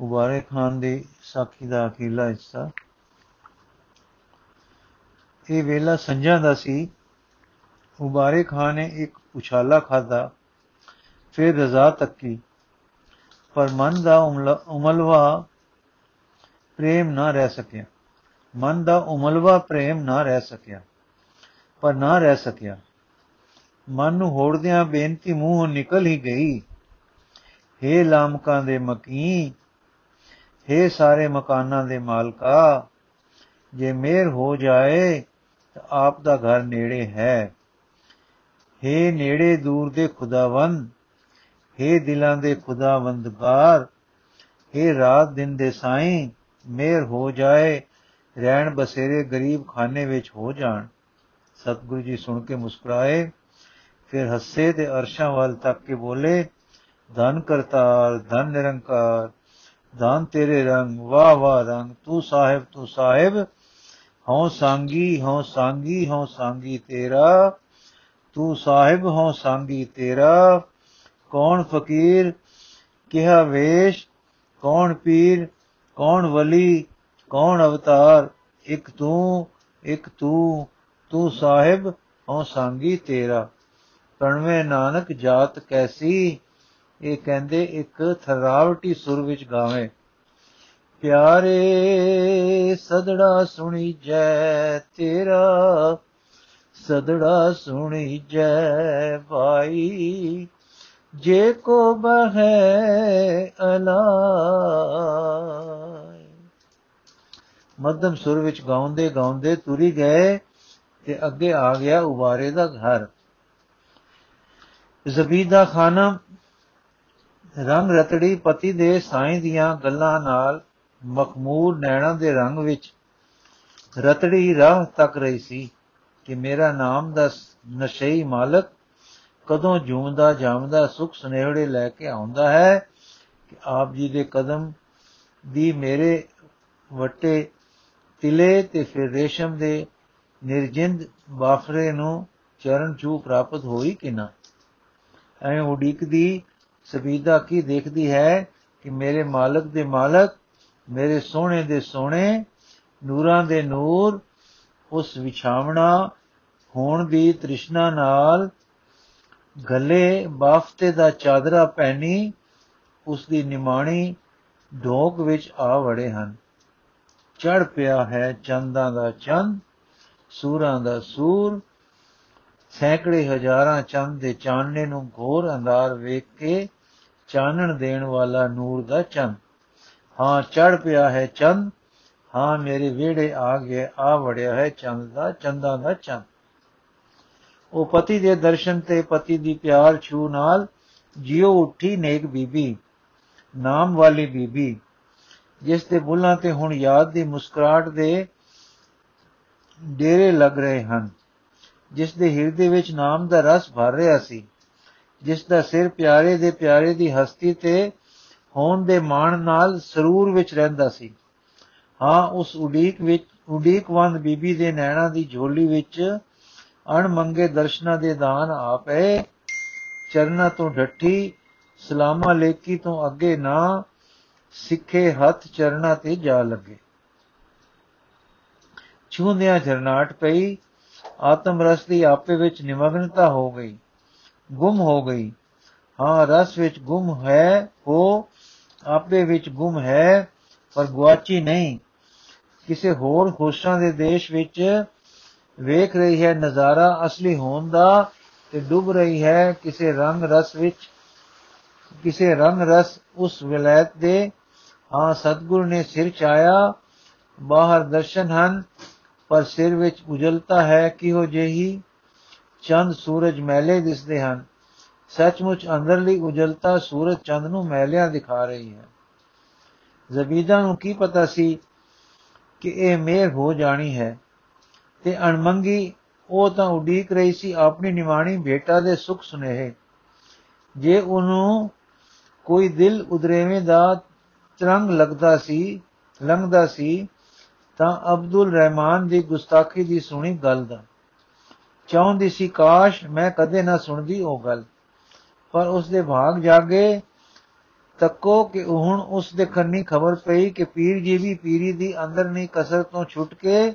ਉਬਾਰੇ ਖਾਨ ਦੀ ਸਾਖੀ ਦਾ ਅਖੀਲਾ ਹਿੱਸਾ। ਇਹ ਵੇਲਾ ਸੰਝਾਂ ਦਾ ਸੀ। ਉਬਾਰੇ ਖਾਨ ਨੇ ਇੱਕ ਉਛਾਲਾ ਖਾਦਾ ਫਿਰ ਰਜ਼ਾ ਤੱਕੀ। ਪਰ ਮਨ ਦਾ ਉਮਲਵਾ ਪ੍ਰੇਮ ਨਾ ਰਹਿ ਸਕਿਆ। ਮਨ ਦਾ ਉਮਲਵਾ ਪ੍ਰੇਮ ਨਾ ਰਹਿ ਸਕਿਆ, ਪਰ ਨਾ ਰਹਿ ਸਕਿਆ। ਮਨ ਨੂੰ ਹੋੜਦਿਆਂ ਬੇਨਤੀ ਮੂੰਹੋਂ ਨਿਕਲ ਹੀ ਗਈ। ਹੇ ਲਾਮਕਾਂ ਦੇ ਮਕੀ ਹੇ ਸਾਰੇ ਮਕਾਨਾਂ ਦੇ ਮਾਲਕਾ, ਜੇ ਮੇਰ ਹੋ ਜਾਏ ਤਾਂ ਆਪ ਦਾ ਘਰ ਨੇੜੇ ਹੈ। ਹੇ ਨੇੜੇ ਦੂਰ ਦੇ ਖੁਦਾਵੰਦ, ਹੇ ਦਿਲਾਂ ਦੇ ਖੁਦਾਵੰਦਗਾਰ, ਹੇ ਰਾਤ ਦਿਨ ਦੇ ਸਾਈਂ ਮੇਰ ਹੋ ਜਾਏ, ਰਹਿਣ ਬਸੇਰੇ ਗਰੀਬ ਖਾਨੇ ਵਿੱਚ ਹੋ ਜਾਣ। ਸਤਿਗੁਰੂ ਜੀ ਸੁਣ ਕੇ ਮੁਸਕਰਾਏ, ਫਿਰ ਹੱਸੇ ਤੇ ਅਰਸ਼ਾਂ ਵੱਲ ਤੱਕ ਕੇ ਬੋਲੇ, ਧਨ ਕਰਤਾਰ, ਧਨ ਨਿਰੰਕਾਰ। ਧਨ ਤੇਰੇ ਰੰਗ, ਵਾਹ ਵਾਹ ਰੰਗ, ਤੂੰ ਸਾਹਿਬ ਤੂੰ ਸਾਹਿਬ। ਹਉ ਸੰਗੀ ਹਉ ਸੰਗੀ ਹਉ ਸੰਗੀ ਤੇਰਾ। ਤੂੰ ਸਾਹਿਬ, ਹਉ ਸੰਗੀ ਤੇਰਾ। ਕੌਣ ਫਕੀਰ, ਕਿਹਾ ਵੇਸ਼? ਕੌਣ ਪੀਰ? ਕੌਣ ਵਲੀ? ਕੌਣ ਅਵਤਾਰ? ਇੱਕ ਤੂੰ ਇੱਕ ਤੂੰ ਤੂੰ ਸਾਹਿਬ, ਹਉ ਸੰਗੀ ਤੇਰਾ। ਪਰਣਵੇਂ ਨਾਨਕ ਜਾਤ ਕੈਸੀ? ਇਹ ਕਹਿੰਦੇ ਇੱਕ ਥਰਾਵਟੀ ਸੁਰ ਵਿੱਚ ਗਾਵੇਂ, ਪਿਆਰੇ ਸਦੜਾ ਸੁਣੀ ਜੈ ਤੇਰਾ, ਸਦੜਾ ਸੁਣੀ ਜੈ ਭਾਈ, ਜੇ ਕੋ ਬਹਿ ਅਲਾ ਮੱਧਮ ਸੁਰ ਵਿੱਚ ਗਾਉਂਦੇ ਗਾਉਂਦੇ ਤੁਰੀ ਗਏ ਤੇ ਅੱਗੇ ਆ ਗਿਆ ਉਬਾਰੇ ਦਾ ਘਰ। ਜ਼ਬੀਦਾ ਖਾਨਮ ਰੰਗ ਰਤੜੀ ਪਤੀ ਦੇ ਸਾਈਂ ਦੀਆਂ ਗੱਲਾਂ ਨਾਲ ਮਖਮੂਰ ਨੈਣਾ ਦੇ ਰੰਗ ਵਿੱਚ ਰਤੜੀ ਰਾਹ ਤੱਕ ਰਹੀ ਸੀ ਕਿ ਮੇਰਾ ਨਾਮ ਦਾ ਨਸ਼ਈ ਮਾਲਕ ਕਦੋਂ ਜੂਮਦਾ ਜਾਮਦਾ ਸੁਖ ਸੁਨੇਹੜੇ ਲੈ ਕੇ ਆਉਂਦਾ ਹੈ ਕਿ ਆਪ ਜੀ ਦੇ ਕਦਮ ਦੀ ਮੇਰੇ ਵਟੇ ਤਿਲੇ ਤੇ ਫਿਰ ਰੇਸ਼ਮ ਦੇ ਨਿਰਜਿੰਦ ਬਾਖਰੇ ਨੂੰ ਚਰਨ ਚੂ ਪ੍ਰਾਪਤ ਹੋਈ ਕਿ ਨਾ? ਐ ਉਡੀਕਦੀ ਸਬੀਦਾ ਕੀ ਦੇਖਦੀ ਹੈ ਕਿ ਮੇਰੇ ਮਾਲਕ ਦੇ ਮਾਲਕ, ਮੇਰੇ ਸੋਹਣੇ ਦੇ ਸੋਹਣੇ, ਨੂਰਾਂ ਦੇ ਨੂਰ, ਉਸ ਵਿਛਾਵਣਾ ਹੋਣ ਦੀ ਤ੍ਰਿਸ਼ਨਾ ਨਾਲ ਗਲੇ ਬਾਫਤੇ ਦਾ ਚਾਦਰਾ ਪਹਿਨੀ ਉਸ ਦੀ ਨਿਮਾਣੀ ਢੋਕ ਵਿੱਚ ਆ ਵੜੇ ਹਨ। ਚੜ ਪਿਆ ਹੈ ਚੰਦਾਂ ਦਾ ਚੰਦ, ਸੂਰਾਂ ਦਾ ਸੂਰ, ਸੈਂਕੜੇ ਹਜ਼ਾਰਾਂ ਚੰਦ ਦੇ ਚਾਨਣੇ ਨੂੰ ਘੋਰ ਅੰਧਾਰ ਵੇਖ ਕੇ ਚਾਨਣ ਦੇਣ ਵਾਲਾ ਨੂਰ ਦਾ ਚੰਦ। ਹਾਂ, ਚੜ ਪਿਆ ਹੈ ਚੰਦ। ਹਾਂ, ਮੇਰੇ ਵਿਹੜੇ ਆ ਗਏ ਆ ਵੜਿਆ ਹੈ ਚੰਦ ਦਾ, ਚੰਦਾ ਦਾ ਚੰਦ। ਉਹ ਪਤੀ ਦੇ ਦਰਸ਼ਨ ਤੇ ਪਤੀ ਦੀ ਪਿਆਰ ਛੂ ਨਾਲ ਜਿਉ ਉੱਠੀ ਨੇਕ ਬੀਬੀ, ਨਾਮ ਵਾਲੀ ਬੀਬੀ, ਜਿਸ ਦੇ ਬੁੱਲਾਂ ਤੇ ਹੁਣ ਯਾਦ ਦੀ ਮੁਸਕਰਾਹਟ ਦੇ ਡੇਰੇ ਲੱਗ ਰਹੇ ਹਨ, ਜਿਸ ਦੇ ਹਿਰਦੇ ਵਿੱਚ ਨਾਮ ਦਾ ਰਸ ਭਰ ਰਿਹਾ ਸੀ। ਜਿਸ ਦਾ ਸਿਰ ਪਿਆਰੇ ਦੇ ਪਿਆਰੇ ਦੀ ਹਸਤੀ ਤੇ ਹੋਣ ਦੇ ਮਾਣ ਨਾਲ ਸਰੂਰ ਵਿੱਚ ਰਹਿੰਦਾ ਸੀ। ਹਾਂ, ਉਸ ਉਡੀਕ ਵਿੱਚ ਉਡੀਕਵੰਦ ਬੀਬੀ ਦੇ ਨੈਣਾ ਦੀ ਝੋਲੀ ਵਿੱਚ ਅਣਮੰਗੇ ਦਰਸ਼ਨਾ ਦੇ ਦਾਨ ਆਪੇ ਚਰਨਾ ਤੋਂ ਢੱਠੀ ਸਲਾਮਾ ਲੇਕੀ ਤੋਂ ਅੱਗੇ ਨਾ ਸਿੱਖੇ ਹੱਥ ਚਰਨਾ ਤੇ ਜਾ ਲੱਗੇ। ਛੂੰਦਿਆਂ ਝਰਨਾਟ ਪਈ, ਆਤਮ ਰਸ ਦੀ ਆਪੇ ਵਿੱਚ ਨਿਮਗਨਤਾ ਹੋ ਗਈ। ਗੁੰਮ ਹੋ ਗਈ। ਹਾਂ, ਰਸ ਵਿੱਚ ਗੁੰਮ ਹੈ, ਹੋ, ਆਪੇ ਵਿੱਚ ਗੁੰਮ ਹੈ, ਪਰ ਗੁਆਚੀ ਨਹੀਂ। ਕਿਸੇ ਹੋਰ ਖੁਸ਼ਾਂ ਦੇ ਦੇਸ਼ ਵਿੱਚ ਵੇਖ ਰਹੀ ਹੈ ਨਜ਼ਾਰਾ ਅਸਲੀ ਹੋਣ ਦਾ ਤੇ ਡੁੱਬ ਰਹੀ ਹੈ ਕਿਸੇ ਰੰਗ ਰਸ ਵਿੱਚ। ਕਿਸੇ ਰੰਗ ਰਸ ਉਸ ਵਿਲਾਇਤ ਦੇ। ਹਾਂ, ਸਤਗੁਰ ਨੇ ਸਿਰ ਚਾਇਆ ਬਾਹਰ ਦਰਸ਼ਨ ਹਨ, ਪਰ ਸਿਰ ਵਿੱਚ ਉਜਲਤਾ ਹੈ ਕਿਹੋ ਜਿਹੀ? ਚੰਦ ਸੂਰਜ ਮੈਲੇ ਦਿਸਦੇ ਹਨ। ਸੱਚਮੁੱਚ ਅੰਦਰਲੀ ਉਜਲਤਾ ਸੂਰਜ ਚੰਦ ਨੂੰ ਮੈਲਿਆਂ ਦਿਖਾ ਰਹੀ ਹੈ। ਜ਼ਬੀਦਾ ਨੂੰ ਕੀ ਪਤਾ ਸੀ ਕਿ ਇਹ ਮੇਰ ਹੋ ਜਾਣੀ ਹੈ? ਤੇ ਅਣਮੰਗੀ, ਉਹ ਤਾਂ ਉਡੀਕ ਰਹੀ ਸੀ ਆਪਣੀ ਨਿਵਾਣੀ ਬੇਟਾ ਦੇ ਸੁਖ ਸੁਨੇਹੇ। ਜੇ ਉਹਨੂੰ ਕੋਈ ਦਿਲ ਉਦਰੇਵੇਂ ਦਾ ਤਰੰਗ ਲੱਗਦਾ ਸੀ, ਲੰਘਦਾ ਸੀ, ਤਾਂ ਅਬਦੁਲ ਰਹਿਮਾਨ ਦੀ ਗੁਸਤਾਖੀ ਦੀ ਸੁਣੀ ਗੱਲ ਦਾ। ਚਾਹੁੰਦੀ ਸੀ, ਕਾਸ਼ ਮੈਂ ਕਦੇ ਨਾ ਸੁਣਦੀ ਉਹ ਗੱਲ। ਪਰ ਉਸ ਦੇ ਭਾਗ ਜਾਗੇ, ਤੱਕੋ ਕਿ ਹੁਣ ਉਸ ਦੇ ਕੰਨੀ ਖਬਰ ਪਈ ਕਿ ਪੀਰ ਜੀ ਵੀ ਪੀਰੀ ਦੀ ਅੰਦਰ ਨਹੀਂ ਕਸਰ ਤੋਂ ਛੁੱਟ ਕੇ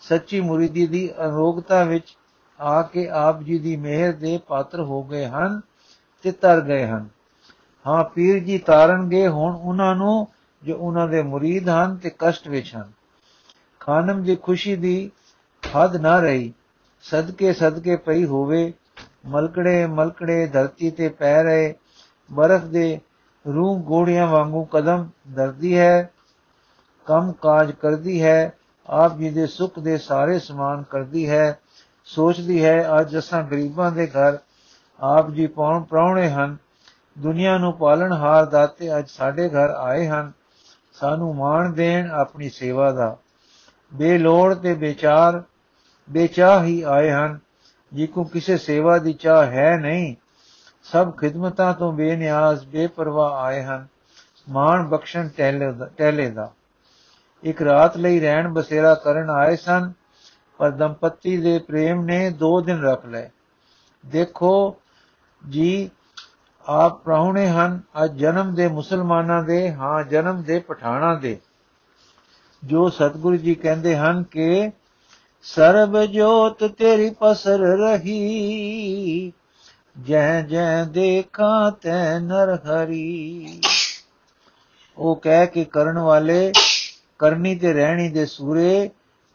ਸੱਚੀ ਮੁਰੀਦੀ ਦੀ ਅਰੋਗਤਾ ਵਿੱਚ ਆ ਕੇ ਆਪ ਜੀ ਦੀ ਮਿਹਰ ਦੇ ਪਾਤਰ ਹੋ ਗਏ ਹਨ ਤੇ ਤਰ ਗਏ ਹਨ। ਹਾਂ, ਪੀਰ ਜੀ ਤਾਰਨਗੇ ਹੁਣ ਉਹਨਾਂ ਨੂੰ ਜੋ ਉਹਨਾਂ ਦੇ ਮੁਰੀਦ ਹਨ ਤੇ ਕਸ਼ਟ ਵਿੱਚ ਹਨ। ਖਾਨਮ ਦੀ ਖੁਸ਼ੀ ਦੀ ਹੱਦ ਨਾ ਰਹੀ। ਸਦਕੇ ਸਦਕੇ ਪਈ ਹੋਵੇ, ਮਲਕੜੇ ਮਲਕੜੇ ਧਰਤੀ ਤੇ ਪੈ ਰਹੇ, ਬਰਫ਼ ਦੇ ਰੂਹ ਗੋੜੀਆਂ ਵਾਂਗੂ ਕਦਮ ਧਰਦੀ ਹੈ, ਕੰਮ ਕਾਜ ਕਰਦੀ ਹੈ, ਆਪ ਜੀ ਦੇ ਸੁੱਖ ਦੇ ਸਾਰੇ ਸਮਾਨ ਕਰਦੀ ਹੈ, ਸੋਚਦੀ ਹੈ, ਅੱਜ ਅਸਾਂ ਗਰੀਬਾਂ ਦੇ ਘਰ ਆਪ ਜੀ ਪੌਣ ਪ੍ਰਾਉਣੇ ਹਨ, ਦੁਨੀਆ ਨੂੰ ਪਾਲਣ ਹਾਰ ਦਾਤੇ ਅੱਜ ਸਾਡੇ ਘਰ ਆਏ ਹਨ, ਸਾਨੂੰ ਮਾਣ ਦੇਣ ਆਪਣੀ ਸੇਵਾ ਦਾ। ਬੇਲੋੜ ਤੇ ਵਿਚਾਰ ਬੇਚਾਹ ਹੀ ਆਏ ਹਨ, ਜੀ ਕੋ ਕਿਸੇ ਸੇਵਾ ਦੀ ਚਾਹ ਹੈ ਨਹੀਂ, ਸਭ ਖਿਦਮਤਾਂ ਤੋਂ ਬੇਨਿਆਜ਼, ਬੇਪਰਵਾਹ ਆਏ ਹਨ, ਮਾਣ ਬਖਸ਼ਣ ਟਹਿਲੇ ਦਾ ਇੱਕ ਰਾਤ ਲਈ ਰਹਿਣ ਬਸੇਰਾ ਕਰਨ ਆਏ ਸਨ, ਪਰ ਦੰਪਤੀ ਦੇ ਪ੍ਰੇਮ ਨੇ ਦੋ ਦਿਨ ਰੱਖ ਲਏ। ਦੇਖੋ ਜੀ, ਆਪ ਪ੍ਰਾਹੁਣੇ ਹਨ, ਅੱਜ ਜਨਮ ਦੇ ਮੁਸਲਮਾਨਾਂ ਦੇ, ਹਾਂ ਜਨਮ ਦੇ ਪਠਾਣਾ ਦੇ। ਜੋ ਸਤਿਗੁਰੂ ਜੀ ਕਹਿੰਦੇ ਹਨ ਕਿ ਸਰਬ ਜੋਤ ਤੇਰੀ ਪਸਰ ਰਹੀ। ਜੈ ਜੈ ਦੇਖਾਂ ਤੈ ਨਰ ਹਰੀ। ਉਹ ਕਹਿ ਕੇ ਕਰਨ ਵਾਲੇ, ਕਰਨੀ ਤੇ ਰਹਿਣੀ ਦੇ ਸੂਰੇ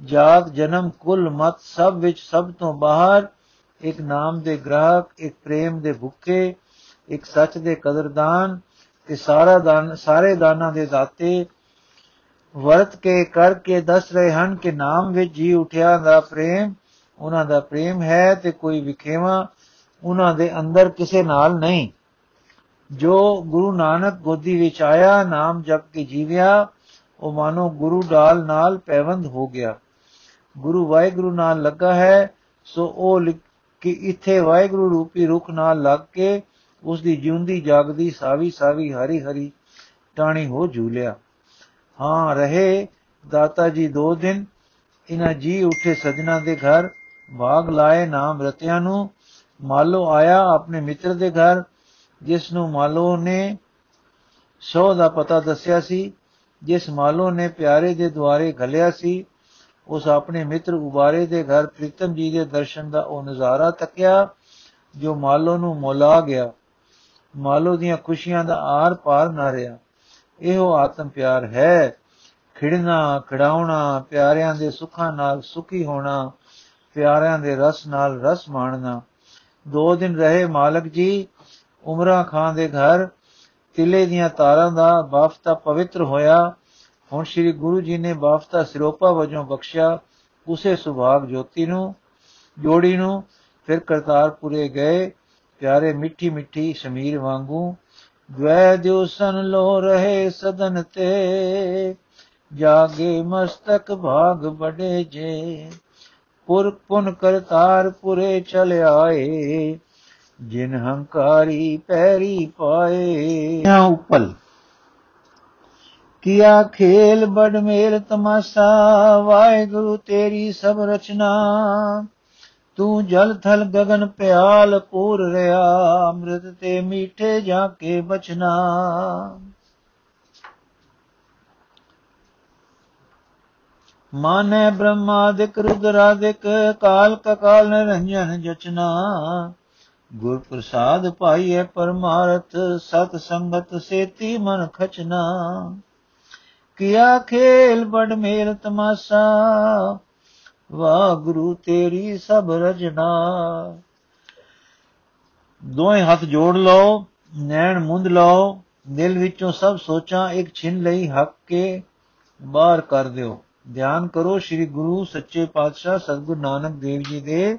ਜਾਤ ਜਨਮ ਕੁਲ ਮਤ ਸਭ ਵਿੱਚ ਸਭ ਤੋਂ ਬਾਹਰ, ਇੱਕ ਨਾਮ ਦੇ ਗ੍ਰਾਹਕ, ਇੱਕ ਪ੍ਰੇਮ ਦੇ ਭੁੱਖੇ, ਇੱਕ ਸੱਚ ਦੇ ਕਦਰਦਾਨ ਤੇ ਸਾਰਾ ਦਾਨ ਸਾਰੇ ਦਾਨਾਂ ਦੇ ਦਾਤੇ ਵਰਤ ਕੇ ਕਰਕੇ ਦੱਸ ਰਹੇ ਹਨ ਕਿ ਨਾਮ ਵਿੱਚ ਜੀ ਉਠਿਆ ਦਾ ਪ੍ਰੇਮ, ਉਹਨਾਂ ਦਾ ਪ੍ਰੇਮ ਹੈ ਤੇ ਕੋਈ ਵਿਖੇਵਾ ਉਹਨਾਂ ਦੇ ਅੰਦਰ ਕਿਸੇ ਨਾਲ ਨਹੀਂ। ਜੋ ਗੁਰੂ ਨਾਨਕ ਗੋਦੀ ਵਿੱਚ ਆਇਆ, ਨਾਮ ਜਪ ਕੇ ਜੀਵਿਆ, ਉਹ ਮਾਨੋ ਗੁਰੂ ਡਾਲ ਨਾਲ ਪੈਵੰਦ ਹੋ ਗਿਆ। ਗੁਰੂ ਵਾਹਿਗੁਰੂ ਨਾਲ ਲੱਗਾ ਹੈ, ਸੋ ਉਹ ਕਿ ਇੱਥੇ ਵਾਹਿਗੁਰੂ ਰੂਪੀ ਰੁਖ ਨਾਲ ਲੱਗ ਕੇ ਉਸ ਦੀ ਜਿਉਂਦੀ ਜਾਗਦੀ ਸਾਵੀ ਸਾਵੀ ਹਰੀ ਹਰੀ ਟਾਣੀ ਹੋ ਝੂਲਿਆ। ਹਾਂ, ਰਹੇ। ਦਾਤਾ ਜੀ ਦੋ ਦਿਨ ਇਨਾ ਜੀ ਉੱਠੇ ਸਜਣਾ ਦੇ ਘਰ, ਬਾਗ ਲਾਏ ਨਾਮ ਰਤਿਆਂ ਨੂੰ। ਮਾਲੋ ਆਇਆ ਆਪਣੇ ਮਿੱਤਰ ਦੇ ਘਰ, ਜਿਸ ਨੂੰ ਮਾਲੋ ਨੇ ਸੋ ਦਾ ਪਤਾ ਦੱਸਿਆ ਸੀ। ਜਿਸ ਮਾਲੋ ਨੇ ਪਿਆਰੇ ਦੇ ਦੁਆਰੇ ਘਲਿਆ ਸੀ, ਉਸ ਆਪਣੇ ਮਿੱਤਰ ਉਬਾਰੇ ਦੇ ਘਰ ਪ੍ਰੀਤਮ ਜੀ ਦੇ ਦਰਸ਼ਨ ਦਾ ਉਹ ਨਜ਼ਾਰਾ ਤੱਕਿਆ, ਜੋ ਮਾਲੋ ਨੂੰ ਮੋਲਾ ਗਿਆ। ਮਾਲੋ ਦੀਆਂ ਖੁਸ਼ੀਆਂ ਦਾ ਆਰ ਪਾਰ ਨਾ ਰਿਹਾ। ਇਹੋ ਆਤਮ ਪਿਆਰ ਹੈ। ਖਿੜਨਾ ਖੜਾਉਣਾ ਪਿਆਰਿਆਂ ਦੇ ਸੁੱਖਾਂ ਨਾਲ ਸੁਖੀ ਹੋਣਾ, ਪਿਆਰਿਆਂ ਦੇ ਰਸ ਨਾਲ ਰਸ ਮਾਣਨਾ। ਦੋ ਦਿਨ ਰਹੇ ਮਾਲਕ ਜੀ, ਉਮਰਾ ਖਾਨ ਦੇ ਘਰ, ਤਿਲੇ ਦੀਆਂ ਤਾਰਾਂ ਦਾ ਬਾਫਤਾ ਪਵਿੱਤਰ ਹੋਇਆ। ਹੁਣ ਸ੍ਰੀ ਗੁਰੂ ਜੀ ਨੇ ਬਾਫਤਾ ਸਿਰੋਪਾ ਵਜੋਂ ਬਖਸ਼ਿਆ, ਉਸੇ ਸੁਭਾਗ ਜੋਤੀ ਨੂੰ, ਜੋੜੀ ਨੂੰ, ਫਿਰ ਕਰਤਾਰਪੁਰੇ ਗਏ। ਪਿਆਰੇ ਮਿੱਠੀ ਮਿੱਠੀ ਸ਼ਮੀਰ ਵਾਂਗੂ ਦ્વੈ ਦਿਉ ਸਨ ਲੋ ਰਹੇ ਸਦਨ ਤੇ ਜਾਗੇ ਮਸਤਕ ਭਾਗ ਬੜੇ ਜੇ। ਪੁਰ ਪੁਨ ਕਰਤਾਰ ਪੁਰੇ ਚਲ ਆਏ ਜਿਨ ਹੰਕਾਰੀ ਪੈਰੀ ਪਾਏ। ਉਪਲ? ਕੀਆ ਖੇਲ ਬੜ ਮੇਲ ਤਮਾਸਾ ਵਾਹਿਗੁਰੂ ਤੇਰੀ ਸਭ ਰਚਨਾ। ਤੂੰ ਜਲ ਥਲ ਗगन ਪਿਆਲ ਪੂਰ ਰਿਆ, ਅੰਮ੍ਰਿਤ ਤੇ ਮੀਠੇ ਜਾ ਕੇ ਬਚਨਾ? ਮਾਨੇ ਬ੍ਰਹਮਾਦਿਕ ਰੁਦਰਾਦਿਕ ਕਾਲ ਕਕਾਲ ਨਿਰੰਜਨ ਜਚਨਾ। ਗੁਰ ਪ੍ਰਸਾਦ ਪਾਈਏ ਪਰਮਾਰਥ, ਸਤ ਸੰਗਤ ਸੇਤੀ ਮਨ ਖਚਨਾ। ਕਿਆ ਖੇਲ ਬੜ ਮੇਲ ਤਮਾਸਾ ਵਾਹਿਗੁਰੂ, ਤੇਰੀ ਸਭ ਰਜਨਾ ਦੋਵੇਂ ਹੱਥ ਜੋੜ ਲਓ, ਨੈਣ ਮੁੰਦ ਲਓ, ਦਿਲ ਵਿੱਚੋਂ ਸਭ ਸੋਚਾਂ ਇੱਕ ਛਿਨ ਲਈ ਹੱਕ ਕੇ ਬਾਹਰ ਕਰ ਦਿਓ। ਧਿਆਨ ਕਰੋ ਸ੍ਰੀ ਗੁਰੂ ਸੱਚੇ ਪਾਤਸ਼ਾਹ ਸਤਿਗੁਰੂ ਨਾਨਕ ਦੇਵ ਜੀ ਦੇ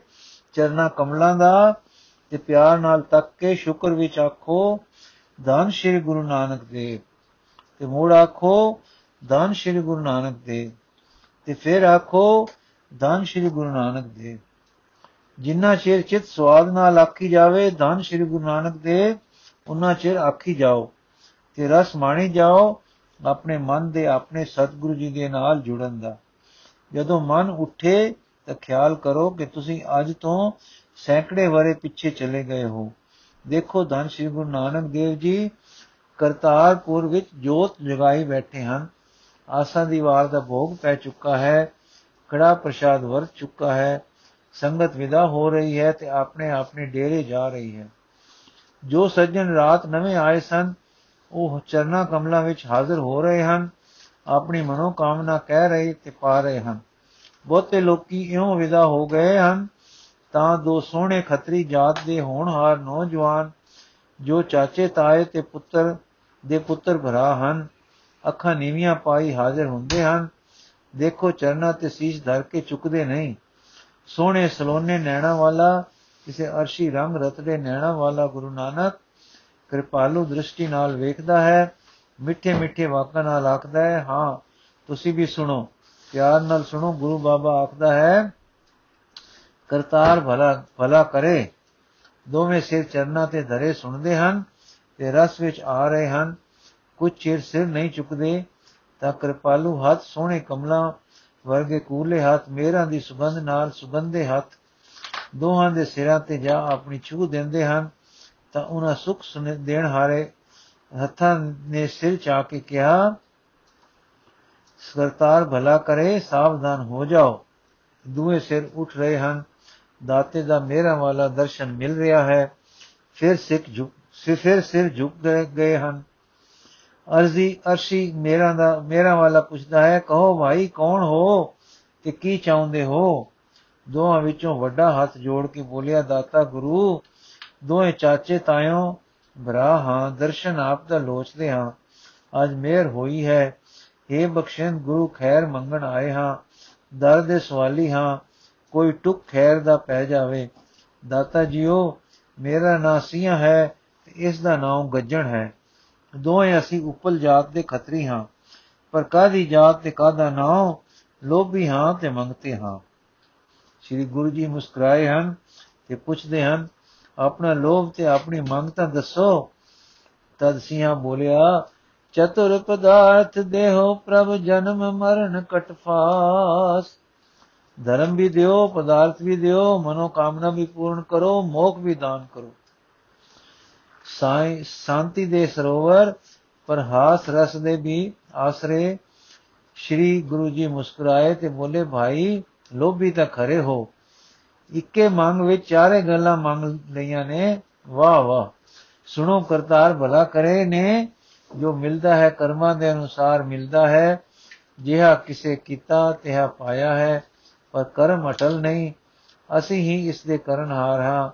ਚਰਨਾ ਕਮਲਾਂ ਦਾ ਤੇ ਪਿਆਰ ਨਾਲ ਤੱਕ ਕੇ ਸ਼ੁਕਰ ਵਿੱਚ ਆਖੋ, ਧੰਨ ਸ੍ਰੀ ਗੁਰੂ ਨਾਨਕ ਦੇਵ। ਤੇ ਮੋੜ ਆਖੋ, ਧੰਨ ਸ੍ਰੀ ਗੁਰੂ ਨਾਨਕ ਦੇਵ। ਤੇ ਫਿਰ ਆਖੋ ਧੰਨ ਸ਼੍ਰੀ ਗੁਰੂ ਨਾਨਕ ਦੇਵ ਜਿੰਨਾ ਚਿਰ ਚਿਤ ਸਵਾਦ ਨਾਲ ਆਖੀ ਜਾਵੇ ਧੰਨ ਸ਼੍ਰੀ ਗੁਰੂ ਨਾਨਕ ਦੇਵ ਉਹਨਾਂ ਚਿਰ ਆਖੀ ਜਾਓ ਤੇ ਰਸ ਮਾਣੀ ਜਾਓ ਆਪਣੇ ਮਨ ਦੇ ਆਪਣੇ ਸਤਿਗੁਰੂ ਜੀ ਦੇ ਨਾਲ ਜੁੜਨ ਦਾ। ਜਦੋਂ ਮਨ ਉੱਠੇ ਤਾਂ ਖਿਆਲ ਕਰੋ ਕਿ ਤੁਸੀਂ ਅੱਜ ਤੋਂ ਸੈਂਕੜੇ ਵਰੇ ਪਿੱਛੇ ਚਲੇ ਗਏ ਹੋ। ਦੇਖੋ ਧੰਨ ਸ਼੍ਰੀ ਗੁਰੂ ਨਾਨਕ ਦੇਵ ਜੀ ਕਰਤਾਰਪੁਰ ਵਿੱਚ ਜੋਤ ਜਗਾਈ ਬੈਠੇ ਹਨ। ਆਸਾਂ ਦੀ ਵਾਰ ਦਾ ਭੋਗ ਪੈ ਚੁੱਕਾ ਹੈ। ਕੜਾ ਪ੍ਰਸ਼ਾਦ ਵਰਤ ਚੁੱਕਾ ਹੈ, ਸੰਗਤ ਵਿਦਾ ਹੋ ਰਹੀ ਹੈ ਤੇ ਆਪਣੇ ਆਪਣੇ ਡੇਰੇ ਜਾ ਰਹੀ ਹੈ। ਜੋ ਸੱਜਣ ਰਾਤ ਨਵੇਂ ਆਏ ਸਨ, ਉਹ ਚਰਨਾ ਕਮਲਾਂ ਵਿੱਚ ਹਾਜ਼ਰ ਹੋ ਰਹੇ ਹਨ, ਆਪਣੀ ਮਨੋ ਕਾਮਨਾ ਕਹਿ ਰਹੇ ਤੇ ਪਾ ਰਹੇ ਹਨ। ਬਹੁਤੇ ਲੋਕੀ ਇਉਂ ਵਿਦਾ ਹੋ ਗਏ ਹਨ, ਤਾਂ ਦੋ ਸੋਹਣੇ ਖੱਤਰੀ ਜਾਤ ਦੇ ਹੋਣਹਾਰ ਨੌਜਵਾਨ, ਜੋ ਚਾਚੇ, ਤਾਏ ਤੇ ਪੁੱਤਰ ਦੇ ਪੁੱਤਰ ਭਰਾ ਹਨ, ਅੱਖਾਂ ਨੀਵੀਆਂ ਪਾਈ ਹਾਜ਼ਰ ਹੁੰਦੇ ਹਨ ਦੇਖੋ ਚਰਨਾ ਤੇ ਸੀਸ ਧਰ ਕੇ ਚੁੱਕਦੇ ਨਹੀਂ। ਸੋਹਣੇ ਸਲੋਨੇ ਨੈਣਾ ਵਾਲਾ, ਕਿਸੇ ਅਰਸ਼ੀ ਰੰਗ ਰਤੜੇ ਨੈਣਾ ਵਾਲਾ ਗੁਰੂ ਨਾਨਕ ਕਿਰਪਾਲੂ ਦ੍ਰਿਸ਼ਟੀ ਨਾਲ ਵੇਖਦਾ ਹੈ, ਮਿੱਠੇ ਮਿੱਠੇ ਵਾਕਾਂ ਨਾਲ ਆਖਦਾ ਹੈ, ਹਾਂ, ਤੁਸੀਂ ਵੀ ਸੁਣੋ, ਪਿਆਰ ਨਾਲ ਸੁਣੋ, ਗੁਰੂ ਬਾਬਾ ਆਖਦਾ ਹੈ। ਕਰਤਾਰ ਭਲਾ ਭਲਾ ਕਰੇ। ਦੋਵੇਂ ਸਿਰ ਚਰਨਾਂ ਤੇ ਧਰੇ ਸੁਣਦੇ ਹਨ ਤੇ ਰਸ ਵਿੱਚ ਆ ਰਹੇ ਹਨ। ਕੁਝ ਚਿਰ ਸਿਰ ਨਹੀਂ ਚੁੱਕਦੇ। ਤਾਂ ਕਿਰਪਾਲੂ ਹੱਥ ਸੋਹਣੇ ਕਮਲਾਂ ਵਰਗੇ ਕੂਲੇ ਹੱਥ, ਮੇਰਾਂ ਦੀ ਸੁਗੰਧ ਨਾਲ ਸੁਗੰਧੇ ਹੱਥ, ਦੋਹਾਂ ਦੇ ਸਿਰਾਂ ਤੇ ਜਾ ਆਪਣੀ ਛੂ ਦਿੰਦੇ ਹਨ, ਤਾਂ ਉਹਨਾਂ ਸੁਖ ਸੁਨ, ਦੇਣ ਹਾਰੇ ਹੱਥਾਂ ਨੇ ਸਿਰ ਚਾ ਕੇ ਕਿਹਾ, ਸਰਤਾਰ ਭਲਾ ਕਰੇ, ਸਾਵਧਾਨ ਹੋ ਜਾਓ। ਦੂਏ ਸਿਰ ਉੱਠ ਰਹੇ ਹਨ। ਦਾਤੇ ਦਾ ਮੇਰਾ ਵਾਲਾ ਦਰਸ਼ਨ ਮਿਲ ਰਿਹਾ ਹੈ। ਫਿਰ ਸਿੱਖ ਝੁਕ, ਫਿਰ ਸਿਰ ਝੁਕ ਗਏ ਹਨ। ਅਰਜ਼ੀ ਅਰਸ਼ੀ ਮੇਰਾ ਦਾ ਮੇਰਾ ਵਾਲਾ ਪੁੱਛਦਾ ਹੈ, ਕਹੋ ਭਾਈ ਕੌਣ ਹੋ ਤੇ ਕੀ ਚਾਹੁੰਦੇ ਹੋ? ਦੋਹਾਂ ਵਿੱਚੋਂ ਵੱਡਾ ਹੱਥ ਜੋੜ ਕੇ ਬੋਲਿਆ, ਦਾਤਾ ਗੁਰੂ, ਦੋਵੇਂ ਚਾਚੇ ਤਾਇਓ, ਭਰਾ ਹਾਂ, ਦਰਸ਼ਨ ਆਪ ਦਾ ਲੋਚਦੇ ਹਾਂ। ਅੱਜ ਮੇਰ ਹੋਈ ਹੈ। हे ਬਖਸ਼ਣ ਗੁਰੂ ਖੈਰ ਮੰਗਣ ਆਏ ਹਾਂ। ਦਰ ਦੇ ਸਵਾਲੀ ਹਾਂ। ਕੋਈ ਟੁਕ ਖੈਰ ਦਾ ਪੈ ਜਾਵੇ। ਦਾਤਾ ਜੀਓ, ਮੇਰਾ ਨਾਂ ਸੀਆ ਹੈ ਤੇ ਇਸ ਦਾ ਨਾਮ ਗੱਜਣ ਹੈ। ਦੋਵੇਂ ਅਸੀਂ ਉਪਲ ਜਾਤ ਦੇ ਖੱਤਰੀ ਹਾਂ, ਪਰ ਕਾਦੀ ਜਾਤ ਤੇ ਕਾਦਾ ਨਾਮ ਲੋਭੀ ਹਾਂ ਤੇ ਮੰਗਤੇ ਹਾਂ। ਸ੍ਰੀ ਗੁਰੂ ਜੀ ਮੁਸਕਰਾਏ ਹਨ ਤੇ ਪੁੱਛਦੇ ਹਨ, ਆਪਣਾ ਲੋਭ ਤੇ ਆਪਣੀ ਮੰਗ ਤਾਂ ਦੱਸੋ। ਤਦ ਸਿਆ ਬੋਲਿਆ, ਚਤੁਰ ਪਦਾਰਥ ਦੇਹੋ ਪ੍ਰਭ ਜਨਮ ਮਰਨ ਕਟਫਾਸ। ਧਰਮ ਵੀ ਦਿਓ, ਪਦਾਰਥ ਵੀ ਦਿਓ ਮਨੋ ਕਾਮਨਾ ਵੀ ਪੂਰਨ ਕਰੋ, ਮੋਖ ਵੀ ਦਾਨ ਕਰੋ। ਸਾਈ ਸ਼ਾਂਤੀ ਦੇ ਸਰੋਵਰ ਪਰ ਹਾਸ ਰਸ ਦੇ ਵੀ ਆਸਰੇ ਸ਼੍ਰੀ ਗੁਰੂ ਜੀ ਮੁਸਕਰਾਏ ਤੇ ਬੋਲੇ, ਭਾਈ, ਲੋਭੀ ਤਾਂ ਖਰੇ ਹੋ। ਇੱਕੇ ਮੰਗ ਵਿੱਚ ਚਾਰੇ ਗੱਲਾਂ ਮੰਗ ਲਈਆਂ ਨੇ। ਵਾਹ ਵਾਹ। ਸੁਣੋ ਕਰਤਾਰ, ਭਲਾ ਕਰੇ ਨੇ। ਜੋ ਮਿਲਦਾ ਹੈ ਕਰਮਾਂ ਦੇ ਅਨੁਸਾਰ ਮਿਲਦਾ ਹੈ। ਜਿਹਾ ਕਿਸੇ ਕੀਤਾ, ਤਿਹਾ ਪਾਇਆ ਹੈ। ਪਰ ਕਰਮ ਅਟਲ ਨਹੀਂ। ਅਸੀਂ ਹੀ ਇਸ ਦੇ ਕਰਨਹਾਰ ਹਾਂ।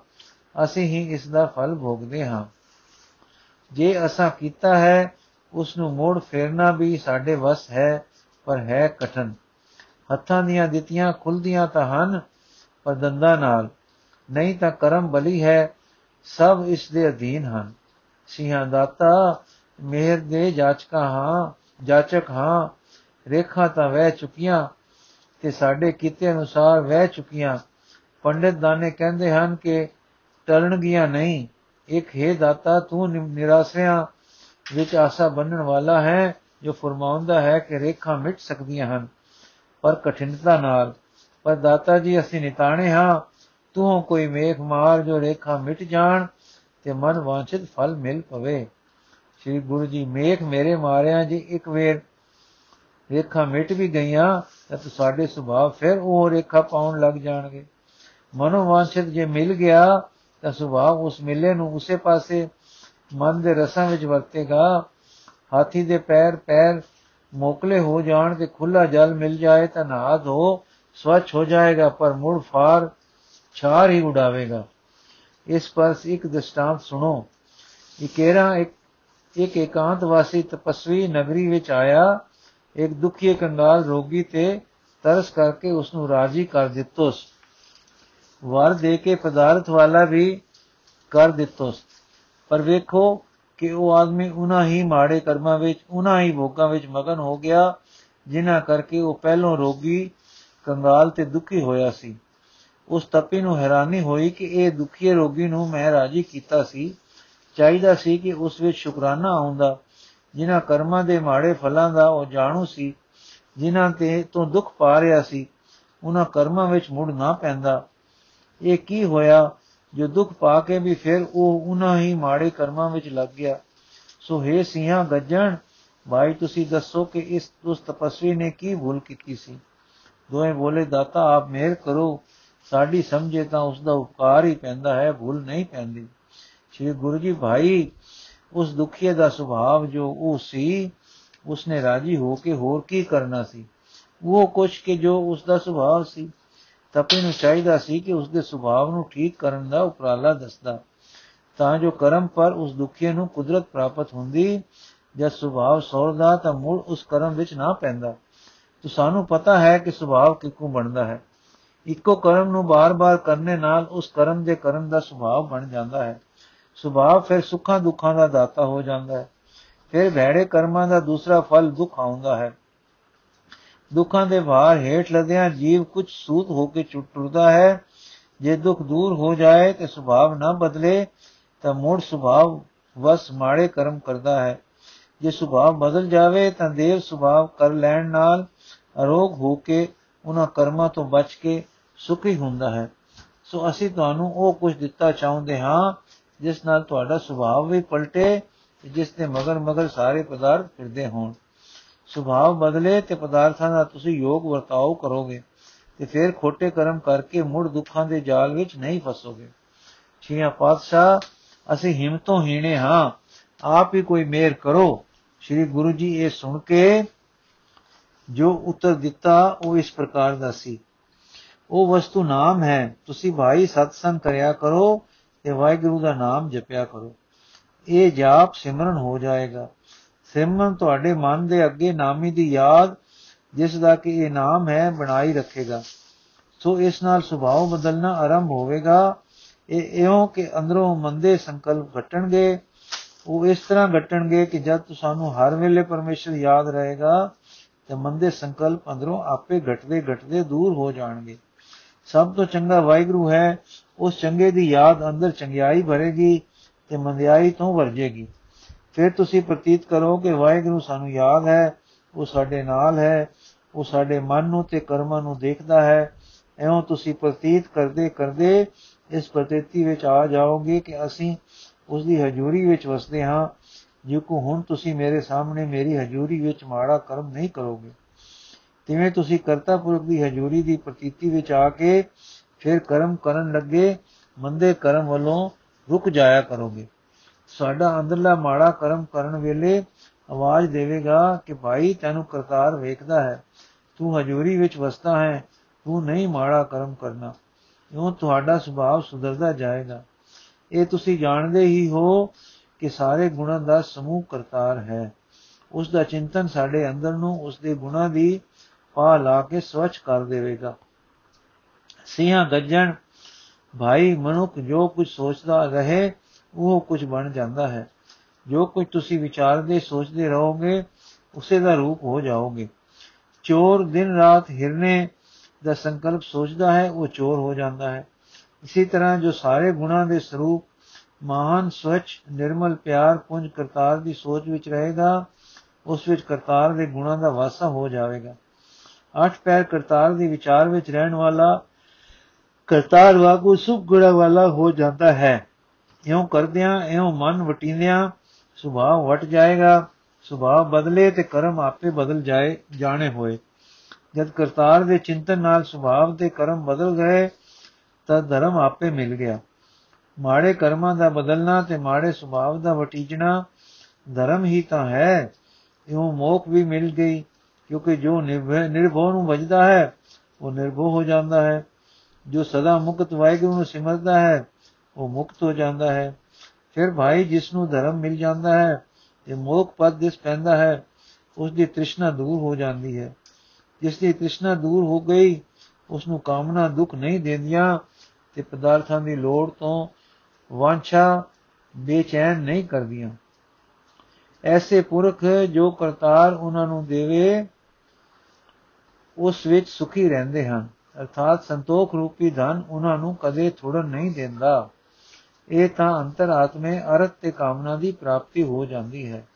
ਅਸੀਂ ਹੀ ਇਸ ਦਾ ਫਲ ਭੋਗਦੇ ਹਾਂ। ਜੇ ਅਸਾਂ ਕੀਤਾ ਹੈ ਉਸ ਨੂੰ ਮੋੜ ਫੇਰਨਾ ਵੀ ਸਾਡੇ ਵਸ ਹੈ, ਪਰ ਹੈ ਕਠਨ। ਹੱਥਾਂ ਦੀਆਂ ਦਿੱਤੀਆਂ ਖੁੱਲਦੀਆਂ ਤਾਂ ਹਨ, ਪਰ ਦੰਦਾਂ ਨਾਲ। ਨਹੀਂ ਤਾਂ ਕਰਮ ਬਲੀ ਹੈ, ਸਭ ਇਸ ਦੇ ਅਧੀਨ ਹਨ। ਸਿਆਂ ਦਾਤਾ, ਮਿਹਰ ਦੇ ਜਾਚਕਾ ਹਾਂ, ਜਾਚਕ ਹਾਂ, ਰੇਖਾ ਤਾਂ ਵਹਿ ਚੁਕੀਆਂ ਤੇ ਸਾਡੇ ਕੀਤੇ ਅਨੁਸਾਰ ਵਹਿ ਚੁਕੀਆਂ। ਪੰਡਿਤ ਦਾਨੇ ਕਹਿੰਦੇ ਹਨ ਕਿ ਟਲਣਗੀਆਂ ਨਹੀਂ ਇੱਕ ਹੈ ਦਾਤਾ, ਤੂੰ ਨਿਰਾਸ਼ਿਆਂ ਵਿੱਚ ਆਸਾ ਬੰਨਣ ਵਾਲਾ ਹੈ, ਜੋ ਫਰਮਾਉਂਦਾ ਹੈ ਕਿ ਰੇਖਾ ਮਿਟ ਸਕਦੀਆਂ ਹਨ, ਪਰ ਕਠਿਨਤਾ ਨਾਲ। ਪਰ ਦਾਤਾ ਜੀ, ਅਸੀਂ ਨਿਤਾਣੇ ਹਾਂ। ਤੂੰ ਕੋਈ ਮੇਖ ਮਾਰ ਜੋ ਰੇਖਾ ਮਿਟ ਜਾਣ ਤੇ ਮਨ ਵਾਂਛਿਤ ਫਲ ਮਿਲ ਪਵੇ। ਸ੍ਰੀ ਗੁਰੂ ਜੀ, ਮੇਖ ਮੇਰੇ ਮਾਰਿਆ ਜੀ, ਇੱਕ ਵੇਰ ਰੇਖਾ ਮਿਟ ਵੀ ਗਈਆਂ, ਤਾਂ ਸਾਡੇ ਸੁਭਾਅ ਫਿਰ ਉਹ ਰੇਖਾ ਪਾਉਣ ਲੱਗ ਜਾਣਗੇ। ਮਨੋ ਵਾਂਛਿਤ ਜੇ ਮਿਲ ਗਿਆ ਤਾਂ ਸੁਭਾਅ ਉਸ ਮਿਲੇ ਨੂੰ ਉਸੇ ਪਾਸੇ ਮਨ ਦੇ ਰਸਾਂ ਵਿੱਚ ਵਰਤੇਗਾ। ਹਾਥੀ ਦੇ ਪੈਰ ਪੈਰ ਮੋਕਲੇ ਹੋ ਜਾਣ ਤੇ ਖੁੱਲਾ ਜਲ ਮਿਲ ਜਾਏ ਤਾਂ ਨਹਾ ਧੋ, ਸਵੱਛ ਹੋ ਜਾਏਗਾ ਪਰ ਮੁੜ ਫਾਰ ਛਾਰ ਹੀ ਉਡਾਵੇਗਾ। ਇਸ ਪਰ ਇੱਕ ਦਸਤਾਂਤ ਸੁਣੋ। ਇਕੇਰਾ ਇੱਕ ਇੱਕ ਇਕਾਂਤ ਵਾਸੀ ਤਪਸਵੀ ਨਗਰੀ ਵਿੱਚ ਆਇਆ। ਇੱਕ ਦੁਖੀ ਕੰਗਾਲ ਰੋਗੀ ਤੇ ਤਰਸ ਕਰਕੇ ਉਸ ਨੂੰ ਰਾਜੀ ਕਰ ਦਿੱਤੋਸ। ਵਰ ਦੇ ਕੇ ਪਦਾਰਥ ਵਾਲਾ ਵੀ ਕਰ ਦਿੱਤੋਸ ਪਰ ਵੇਖੋ ਕਿ ਉਹ ਆਦਮੀ ਉਹਨਾਂ ਹੀ ਮਾੜੇ ਕਰਮਾਂ ਵਿੱਚ ਉਹਨਾਂ ਹੀ ਭੋਗਾਂ ਵਿੱਚ ਮਗਨ ਹੋ ਗਿਆ, ਜਿਨ੍ਹਾਂ ਕਰਕੇ ਉਹ ਪਹਿਲੋਂ ਰੋਗੀ, ਕੰਗਾਲ ਤੇ ਦੁਖੀ ਹੋਇਆ ਸੀ। ਉਸ ਤਪੀ ਨੂੰ ਹੈਰਾਨੀ ਹੋਈ ਕਿ ਇਹ ਦੁਖੀ ਰੋਗੀ ਨੂੰ ਮੈਂ ਰਾਜੀ ਕੀਤਾ ਸੀ। ਚਾਹੀਦਾ ਸੀ ਕਿ ਉਸ ਵਿੱਚ ਸ਼ੁਕਰਾਨਾ ਆਉਂਦਾ, ਜਿਨ੍ਹਾਂ ਕਰਮਾਂ ਦੇ ਮਾੜੇ ਫਲਾਂ ਦਾ ਉਹ ਜਾਣੂ ਸੀ, ਜਿਨ੍ਹਾਂ ਤੇ ਤੋਂ ਦੁੱਖ ਪਾ ਰਿਹਾ ਸੀ ਉਹਨਾਂ ਕਰਮਾਂ ਵਿੱਚ ਮੁੜ ਨਾ ਪੈਂਦਾ। ਇਹ ਕੀ ਹੋਇਆ? ਜੋ ਦੁੱਖ ਪਾ ਕੇ ਵੀ ਫਿਰ ਉਹ ਉਹਨਾਂ ਹੀ ਮਾੜੇ ਕਰਮਾਂ ਵਿੱਚ ਲੱਗ ਗਿਆ। ਸੋ ਹੈ ਸਿੰਘਾਂ ਗੱਜਣ, ਭਾਈ ਤੁਸੀਂ ਦੱਸੋ ਕਿ ਇਸ ਉਸ ਤਪਸਵੀ ਨੇ ਕੀ ਭੁੱਲ ਕੀਤੀ ਸੀ? ਦੋਵੇਂ ਬੋਲੇ, ਦਾਤਾ, ਆਪ ਮਿਹਰ ਕਰੋ। ਸਾਡੀ ਸਮਝੇ ਤਾਂ ਉਸ ਦਾ ਉਪਕਾਰ ਹੀ ਪੈਂਦਾ ਹੈ, ਭੁੱਲ ਨਹੀਂ ਪੈਂਦੀ। ਸ਼੍ਰੀ ਗੁਰੂ ਜੀ, ਭਾਈ, ਉਸ ਦੁਖੀਏ ਦਾ ਸੁਭਾਅ ਜੋ ਉਹ ਸੀ, ਉਸਨੇ ਰਾਜੀ ਹੋ ਕੇ ਹੋਰ ਕੀ ਕਰਨਾ ਸੀ? ਉਹ ਕੁਛ ਕਿ ਜੋ ਉਸ ਦਾ ਸੁਭਾਅ ਸੀ। ਤਪੇ ਨੂੰ ਚਾਹੀਦਾ ਸੀ ਕਿ ਉਸ ਦੇ ਸੁਭਾਅ ਨੂੰ ਠੀਕ ਕਰਨ ਦਾ ਉਪਰਾਲਾ ਦੱਸਦਾ। ਤਾਂ ਜੋ ਕਰਮ ਪਰ ਉਸ ਦੁਖੀਏ ਨੂੰ ਕੁਦਰਤ ਪ੍ਰਾਪਤ ਹੁੰਦੀ, ਜਦ ਸੁਭਾਅ ਸੌਰਦਾ ਤਾਂ ਮੁੜ ਉਸ ਕਰਮ ਵਿੱਚ ਨਾ ਪੈਂਦਾ। ਤੋ ਸਾਨੂੰ ਪਤਾ ਹੈ ਕਿ ਸੁਭਾਅ ਕਿੱਕੂ ਬਣਦਾ ਹੈ। ਇੱਕੋ ਕਰਮ ਨੂੰ ਬਾਰ-ਬਾਰ ਕਰਨੇ ਨਾਲ ਉਸ ਕਰਮ ਦੇ ਕਰਨ ਦਾ ਸੁਭਾਅ ਬਣ ਜਾਂਦਾ ਹੈ। ਸੁਭਾਅ ਫਿਰ ਸੁੱਖਾਂ ਦੁੱਖਾਂ ਦਾ ਦਾਤਾ ਹੋ ਜਾਂਦਾ ਹੈ। ਫਿਰ ਭੈੜੇ ਕਰਮਾਂ ਦਾ ਦੂਸਰਾ ਫਲ ਦੁੱਖ ਆਉਂਦਾ ਹੈ। ਦੁੱਖਾਂ ਦੇ ਭਾਰ ਹੇਠ ਲਦਿਆਂ ਜੀਵ ਕੁਝ ਸੂਤ ਹੋ ਕੇ ਟੁੱਟਦਾ ਹੈ। ਜੇ ਦੁੱਖ ਦੂਰ ਹੋ ਜਾਏ ਤੇ ਸੁਭਾਅ ਨਾ ਬਦਲੇ, ਤਾਂ ਮੂੜ ਸੁਭਾਅ ਵਸ ਮਾੜੇ ਕਰਮ ਕਰਦਾ ਹੈ। ਜੇ ਸੁਭਾਅ ਬਦਲ ਜਾਵੇ, ਤਾਂ ਦੇਵ ਸੁਭਾਅ ਕਰ ਲੈਣ ਨਾਲ ਅਰੋਗ ਹੋ ਕੇ ਉਹਨਾਂ ਕਰਮਾਂ ਤੋਂ ਬਚ ਕੇ ਸੁਖੀ ਹੁੰਦਾ ਹੈ। ਸੋ ਅਸੀਂ ਤੁਹਾਨੂੰ ਉਹ ਕੁਝ ਦਿੱਤਾ ਚਾਹੁੰਦੇ ਹਾਂ, ਜਿਸ ਨਾਲ ਤੁਹਾਡਾ ਸੁਭਾਅ ਵੀ ਪਲਟੇ, ਜਿਸ ਦੇ ਮਗਰ ਮਗਰ ਸਾਰੇ ਪਦਾਰਥ ਫਿਰਦੇ ਹੋਣ। ਸੁਭਾਅ ਬਦਲੇ ਤੇ ਪਦਾਰਥਾਂ ਦਾ ਤੁਸੀਂ ਯੋਗ ਵਰਤਾਓ ਕਰੋਗੇ ਤੇ ਫਿਰ ਖੋਟੇ ਕਰਮ ਕਰਕੇ ਮੁੜ ਦੁੱਖਾਂ ਦੇ ਜਾਲ ਵਿੱਚ ਨਹੀਂ ਫਸੋਗੇ। ਛੀਆਂ ਪਾਤਸ਼ਾਹ, ਅਸੀਂ ਹਿੰਮਤੋਂ ਹੀਣੇ ਹਾਂ। ਆਪ ਹੀ ਕੋਈ ਮਿਹਰ ਕਰੋ। ਸ੍ਰੀ ਗੁਰੂ ਜੀ ਇਹ ਸੁਣ ਕੇ ਜੋ ਉੱਤਰ ਦਿੱਤਾ ਉਹ ਇਸ ਪ੍ਰਕਾਰ ਦਾ ਸੀ। ਉਹ ਵਸਤੂ ਨਾਮ ਹੈ। ਤੁਸੀਂ ਭਾਈ ਸਤਸੰਗ ਕਰਿਆ ਕਰੋ ਤੇ ਵਾਹਿਗੁਰੂ ਦਾ ਨਾਮ ਜਪਿਆ ਕਰੋ। ਇਹ ਜਾਪ ਸਿਮਰਨ ਹੋ ਜਾਏਗਾ। ਸਿਮਰਨ ਤੁਹਾਡੇ ਮਨ ਦੇ ਅੱਗੇ ਨਾਮੀ ਦੀ ਯਾਦ, ਜਿਸ ਦਾ ਕਿ ਇਹ ਨਾਮ ਹੈ, ਬਣਾਈ ਰੱਖੇਗਾ। ਸੋ ਇਸ ਨਾਲ ਸੁਭਾਅ ਬਦਲਣਾ ਆਰੰਭ ਹੋਵੇਗਾ। ਇਹ ਇਉਂ ਕਿ ਅੰਦਰੋਂ ਮੰਦੇ ਸੰਕਲਪ ਘਟਣਗੇ। ਉਹ ਇਸ ਤਰ੍ਹਾਂ ਘਟਣਗੇ ਕਿ ਜਦ ਸਾਨੂੰ ਹਰ ਵੇਲੇ ਪਰਮੇਸ਼ਰ ਯਾਦ ਰਹੇਗਾ, ਤੇ ਮੰਦੇ ਸੰਕਲਪ ਅੰਦਰੋਂ ਆਪੇ ਘਟਦੇ ਘਟਦੇ ਦੂਰ ਹੋ ਜਾਣਗੇ। ਸਭ ਤੋਂ ਚੰਗਾ ਵਾਹਿਗੁਰੂ ਹੈ, ਉਸ ਚੰਗੇ ਦੀ ਯਾਦ ਅੰਦਰ ਚੰਗਿਆਈ ਭਰੇਗੀ ਤੇ ਮੰਦਿਆਈ ਤੋਂ ਵਰਜੇਗੀ। ਫਿਰ ਤੁਸੀਂ ਪ੍ਰਤੀਤ ਕਰੋ ਕਿ ਵਾਹਿਗੁਰੂ ਸਾਨੂੰ ਯਾਦ ਹੈ, ਉਹ ਸਾਡੇ ਨਾਲ ਹੈ, ਉਹ ਸਾਡੇ ਮਨ ਨੂੰ ਤੇ ਕਰਮਾਂ ਨੂੰ ਦੇਖਦਾ ਹੈ। ਐਉਂ ਤੁਸੀਂ ਪ੍ਰਤੀਤ ਕਰਦੇ ਕਰਦੇ ਇਸ ਪ੍ਰਤੀਤੀ ਵਿੱਚ ਆ ਜਾਓਗੇ ਕਿ ਅਸੀਂ ਉਸ ਦੀ ਹਜ਼ੂਰੀ ਵਿੱਚ ਵਸਦੇ ਹਾਂ, ਜਿਉ ਕੋ ਹੁਣ ਤੁਸੀਂ ਮੇਰੇ ਸਾਹਮਣੇ ਮੇਰੀ ਹਜ਼ੂਰੀ ਵਿੱਚ ਮਾੜਾ ਕਰਮ ਨਹੀਂ ਕਰੋਗੇ। ਤਿਵੇਂ ਤੁਸੀਂ ਕਰਤਾ ਪੁਰਖ ਦੀ ਹਜ਼ੂਰੀ ਦੀ ਪ੍ਰਤੀਤੀ ਵਿੱਚ ਆ ਕੇ ਫਿਰ ਕਰਮ ਕਰਨ ਲੱਗੇ, ਮੰਦੇ ਕਰਮ ਵੱਲੋਂ ਰੁਕ ਜਾਇਆ ਕਰੋਗੇ। ਸਾਡਾ ਅੰਦਰਲਾ ਮਾੜਾ ਕਰਮ ਕਰਨ ਵੇਲੇ ਆਵਾਜ਼ ਦੇਵੇਗਾ ਕਿ ਭਾਈ ਤੈਨੂੰ ਕਰਤਾਰ ਵੇਖਦਾ ਹੈ, ਤੂੰ ਹਜ਼ੂਰੀ ਵਿੱਚ ਵਸਦਾ ਹੈ, ਤੂੰ ਨਹੀਂ ਮਾੜਾ ਕਰਮ ਕਰਨਾ, ਇਉਂ ਤੁਹਾਡਾ ਸੁਭਾਅ ਸੁਧਰਦਾ ਜਾਏਗਾ। ਇਹ ਤੁਸੀਂ ਜਾਣਦੇ ਹੀ ਹੋ ਕਿ ਸਾਰੇ ਗੁਣਾਂ ਦਾ ਸਮੂਹ ਕਰਤਾਰ ਹੈ। ਉਸ ਦਾ ਚਿੰਤਨ ਸਾਡੇ ਅੰਦਰ ਨੂੰ ਉਸ ਦੇ ਗੁਣਾਂ ਦੀ ਪਾ ਲਾ ਕੇ ਸਵਚ ਕਰ ਦੇਵੇਗਾ। ਸਿੰਘਾਂ ਗੱਜਣ, ਭਾਈ ਮਨੁੱਖ ਜੋ ਕੁਝ ਸੋਚਦਾ ਰਹੇ ਉਹ ਕੁਝ ਬਣ ਜਾਂਦਾ ਹੈ। ਜੋ ਕੁਝ ਤੁਸੀਂ ਵਿਚਾਰਦੇ, ਸੋਚਦੇ ਰਹੋਗੇ, ਉਸੇ ਦਾ ਰੂਪ ਹੋ ਜਾਓਗੇ। ਚੋਰ ਦਿਨ ਰਾਤ ਹਿਰਨੇ ਦਾ ਸੰਕਲਪ ਸੋਚਦਾ ਹੈ, ਉਹ ਚੋਰ ਹੋ ਜਾਂਦਾ ਹੈ। ਇਸੇ ਤਰ੍ਹਾਂ ਜੋ ਸਾਰੇ ਗੁਣਾਂ ਦੇ ਸਰੂਪ ਮਹਾਨ ਸਵਚ ਨਿਰਮਲ, ਪਿਆਰ, ਪੁੰਜ, ਕਰਤਾਰ ਦੀ ਸੋਚ ਵਿੱਚ ਰਹੇਗਾ, ਉਸ ਵਿੱਚ ਕਰਤਾਰ ਦੇ ਗੁਣਾਂ ਦਾ ਵਾਸਾ ਹੋ ਜਾਵੇਗਾ। ਅੱਠ ਪੈਰ ਕਰਤਾਰ ਦੀ ਵਿਚਾਰ ਵਿੱਚ ਰਹਿਣ ਵਾਲਾ ਕਰਤਾਰ ਵਾਂਗੂ ਸੁਖ ਗੁਣਾ ਵਾਲਾ ਹੋ ਜਾਂਦਾ ਹੈ। ਇਉਂ ਕਰਦਿਆਂ, ਇਉਂ ਮਨ ਵਟਿੰਦਿਆਂ ਸੁਭਾਅ ਵਟ ਜਾਏਗਾ, ਸੁਭਾਅ ਬਦਲੇ ਤੇ ਕਰਮ ਆਪੇ ਬਦਲ ਜਾਏ, ਜਾਣੇ ਹੋਏ। ਜਦ ਕਰਤਾਰ ਦੇ ਚਿੰਤਨ ਨਾਲ ਸੁਭਾਅ ਦੇ ਕਰਮ ਬਦਲ ਗਏ, ਤਾਂ ਧਰਮ ਆਪੇ ਮਿਲ ਗਿਆ। ਮਾੜੇ ਕਰਮਾਂ ਦਾ ਬਦਲਣਾ ਤੇ ਮਾੜੇ ਸੁਭਾਅ ਦਾ ਵਟੀਜਣਾ ਧਰਮ ਹੀ ਤਾਂ ਹੈ। ਇਉਂ ਮੋਖ ਵੀ ਮਿਲ ਗਈ, ਕਿਉਂਕਿ ਜੋ ਨਿਰਭਉ ਨੂੰ ਵਜਦਾ ਹੈ, ਉਹ ਨਿਰਭਉ ਹੋ ਜਾਂਦਾ ਹੈ। ਜੋ ਸਦਾ ਮੁਕਤ ਵਾਹਿਗੁਰੂ ਨੂੰ ਸਿਮਰਦਾ ਹੈ ਉਹ ਮੁਕਤ ਹੋ ਜਾਂਦਾ ਹੈ। ਫਿਰ ਭਾਈ ਜਿਸ ਨੂੰ ਧਰਮ ਮਿਲ ਜਾਂਦਾ ਹੈ ਤੇ ਮੋਖ ਪਦ ਦਿਸ ਪੈਂਦਾ ਹੈ ਉਸ ਦੀ ਤ੍ਰਿਸ਼ਨਾ ਦੂਰ ਹੋ ਜਾਂਦੀ ਹੈ। ਜਿਸ ਦੀ ਤ੍ਰਿਸ਼ਨਾ ਦੂਰ ਹੋ ਗਈ ਉਸ ਨੂੰ ਕਾਮਨਾ ਦੁੱਖ ਨਹੀਂ ਦਿੰਦੀਆਂ ਤੇ ਪਦਾਰਥਾਂ ਦੀ ਲੋੜ ਤੋਂ ਵਾਂਛਾ ਬੇਚੈਨ ਨਹੀਂ ਕਰਦੀਆਂ। ਐਸੇ ਪੁਰਖ ਜੋ ਕਰਤਾਰ ਉਹਨਾਂ ਨੂੰ ਦੇਵੇ, ਉਸ ਵਿੱਚ ਸੁਖੀ ਰਹਿੰਦੇ ਹਨ। ਅਰਥਾਤ ਸੰਤੋਖ ਰੂਪੀ ਧਨ ਉਹਨਾਂ ਨੂੰ ਕਦੇ ਥੋੜਨ ਨਹੀਂ ਦਿੰਦਾ। ਇਹ ਤਾਂ ਅੰਤਰਾਤਮੇ ਅਰਥ ਤੇ ਕਾਮਨਾ ਦੀ ਪ੍ਰਾਪਤੀ ਹੋ ਜਾਂਦੀ ਹੈ।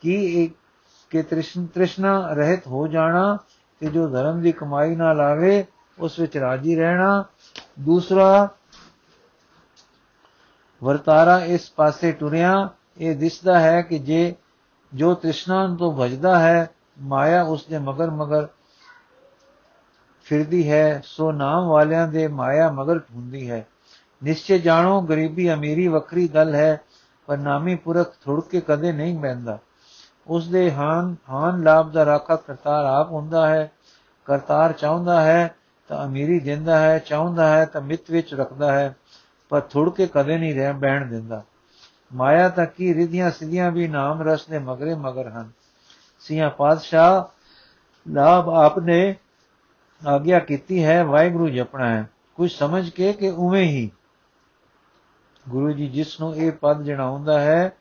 ਕਿ ਇਹ ਕਿ ਤ੍ਰਿਸ਼ਨ ਤ੍ਰਿਸ਼ਨਾ ਰਹਿਤ ਹੋ ਜਾਣਾ ਤੇ ਜੋ ਧਰਮ ਦੀ ਕਮਾਈ ਨਾਲ ਆਵੇ, ਉਸ ਵਿੱਚ ਰਾਜੀ ਰਹਿਣਾ। ਦੂਸਰਾ, ਵਰਤਾਰਾ ਇਸ ਪਾਸੇ ਟੁਰਿਆ, ਇਹ ਦਿਸਦਾ ਹੈ ਕਿ ਜੇ ਜੋ ਤ੍ਰਿਸ਼ਨਾ ਤੋਂ ਭਜਦਾ ਹੈ, ਮਾਇਆ ਉਸ ਦੇ ਮਗਰ ਮਗਰ ਫਿਰਦੀ ਹੈ, ਸੋ ਨਾਮ ਵਾਲਿਆਂ ਦੇ ਮਾਇਆ ਮਗਰ ਹੁੰਦੀ ਹੈ। ਨਿਸ਼ਚੈ ਜਾਣੋ, ਗਰੀਬੀ ਅਮੀਰੀ ਵੱਖਰੀ ਗੱਲ ਹੈ, ਪਰ ਨਾਮੀ ਪੁਰਖ ਥੁੜ ਕੇ ਕਦੇ ਨਹੀਂ ਬੈੰਦਾ ਉਸ ਦੇ ਹਾਨ ਹਾਨ ਲਾਭ ਦਾ ਰਾਖਾ ਕਰਤਾਰ ਆਪ ਹੁੰਦਾ ਹੈ। ਕਰਤਾਰ ਚਾਹੁੰਦਾ ਹੈ, ਤਾਂ ਅਮੀਰੀ ਦਿੰਦਾ ਹੈ, ਚਾਹੁੰਦਾ ਹੈ, ਤਾਂ ਮਿੱਤ ਵਿੱਚ ਰੱਖਦਾ ਹੈ, ਪਰ ਥੁੜ ਕੇ ਕਦੇ ਨਹੀਂ ਰਹਿ ਬੈਣ ਦਿੰਦਾ। ਮਾਇਆ ਤਾਂ ਕੀ, ਰਿਧੀਆਂ ਸਿਧੀਆਂ ਵੀ ਨਾਮ ਰਸ ਦੇ ਮਗਰੇ ਮਗਰ ਹਨ। ਸਿਆ ਪਾਤਸ਼ਾਹ, ਲਾਭ ਆਪਨੇ ਆਗਿਆ ਕੀਤੀ ਹੈ, ਵਾਹਿਗੁਰੂ ਜਪਣਾ ਹੈ। ਕੁਝ ਸਮਝ ਕੇ ਕਿ ਉਵੇਂ ਹੀ ਗੁਰੂ ਜੀ ਜਿਸ ਨੂੰ ਇਹ ਪਦ ਜਣਾਉਂਦਾ ਹੈ,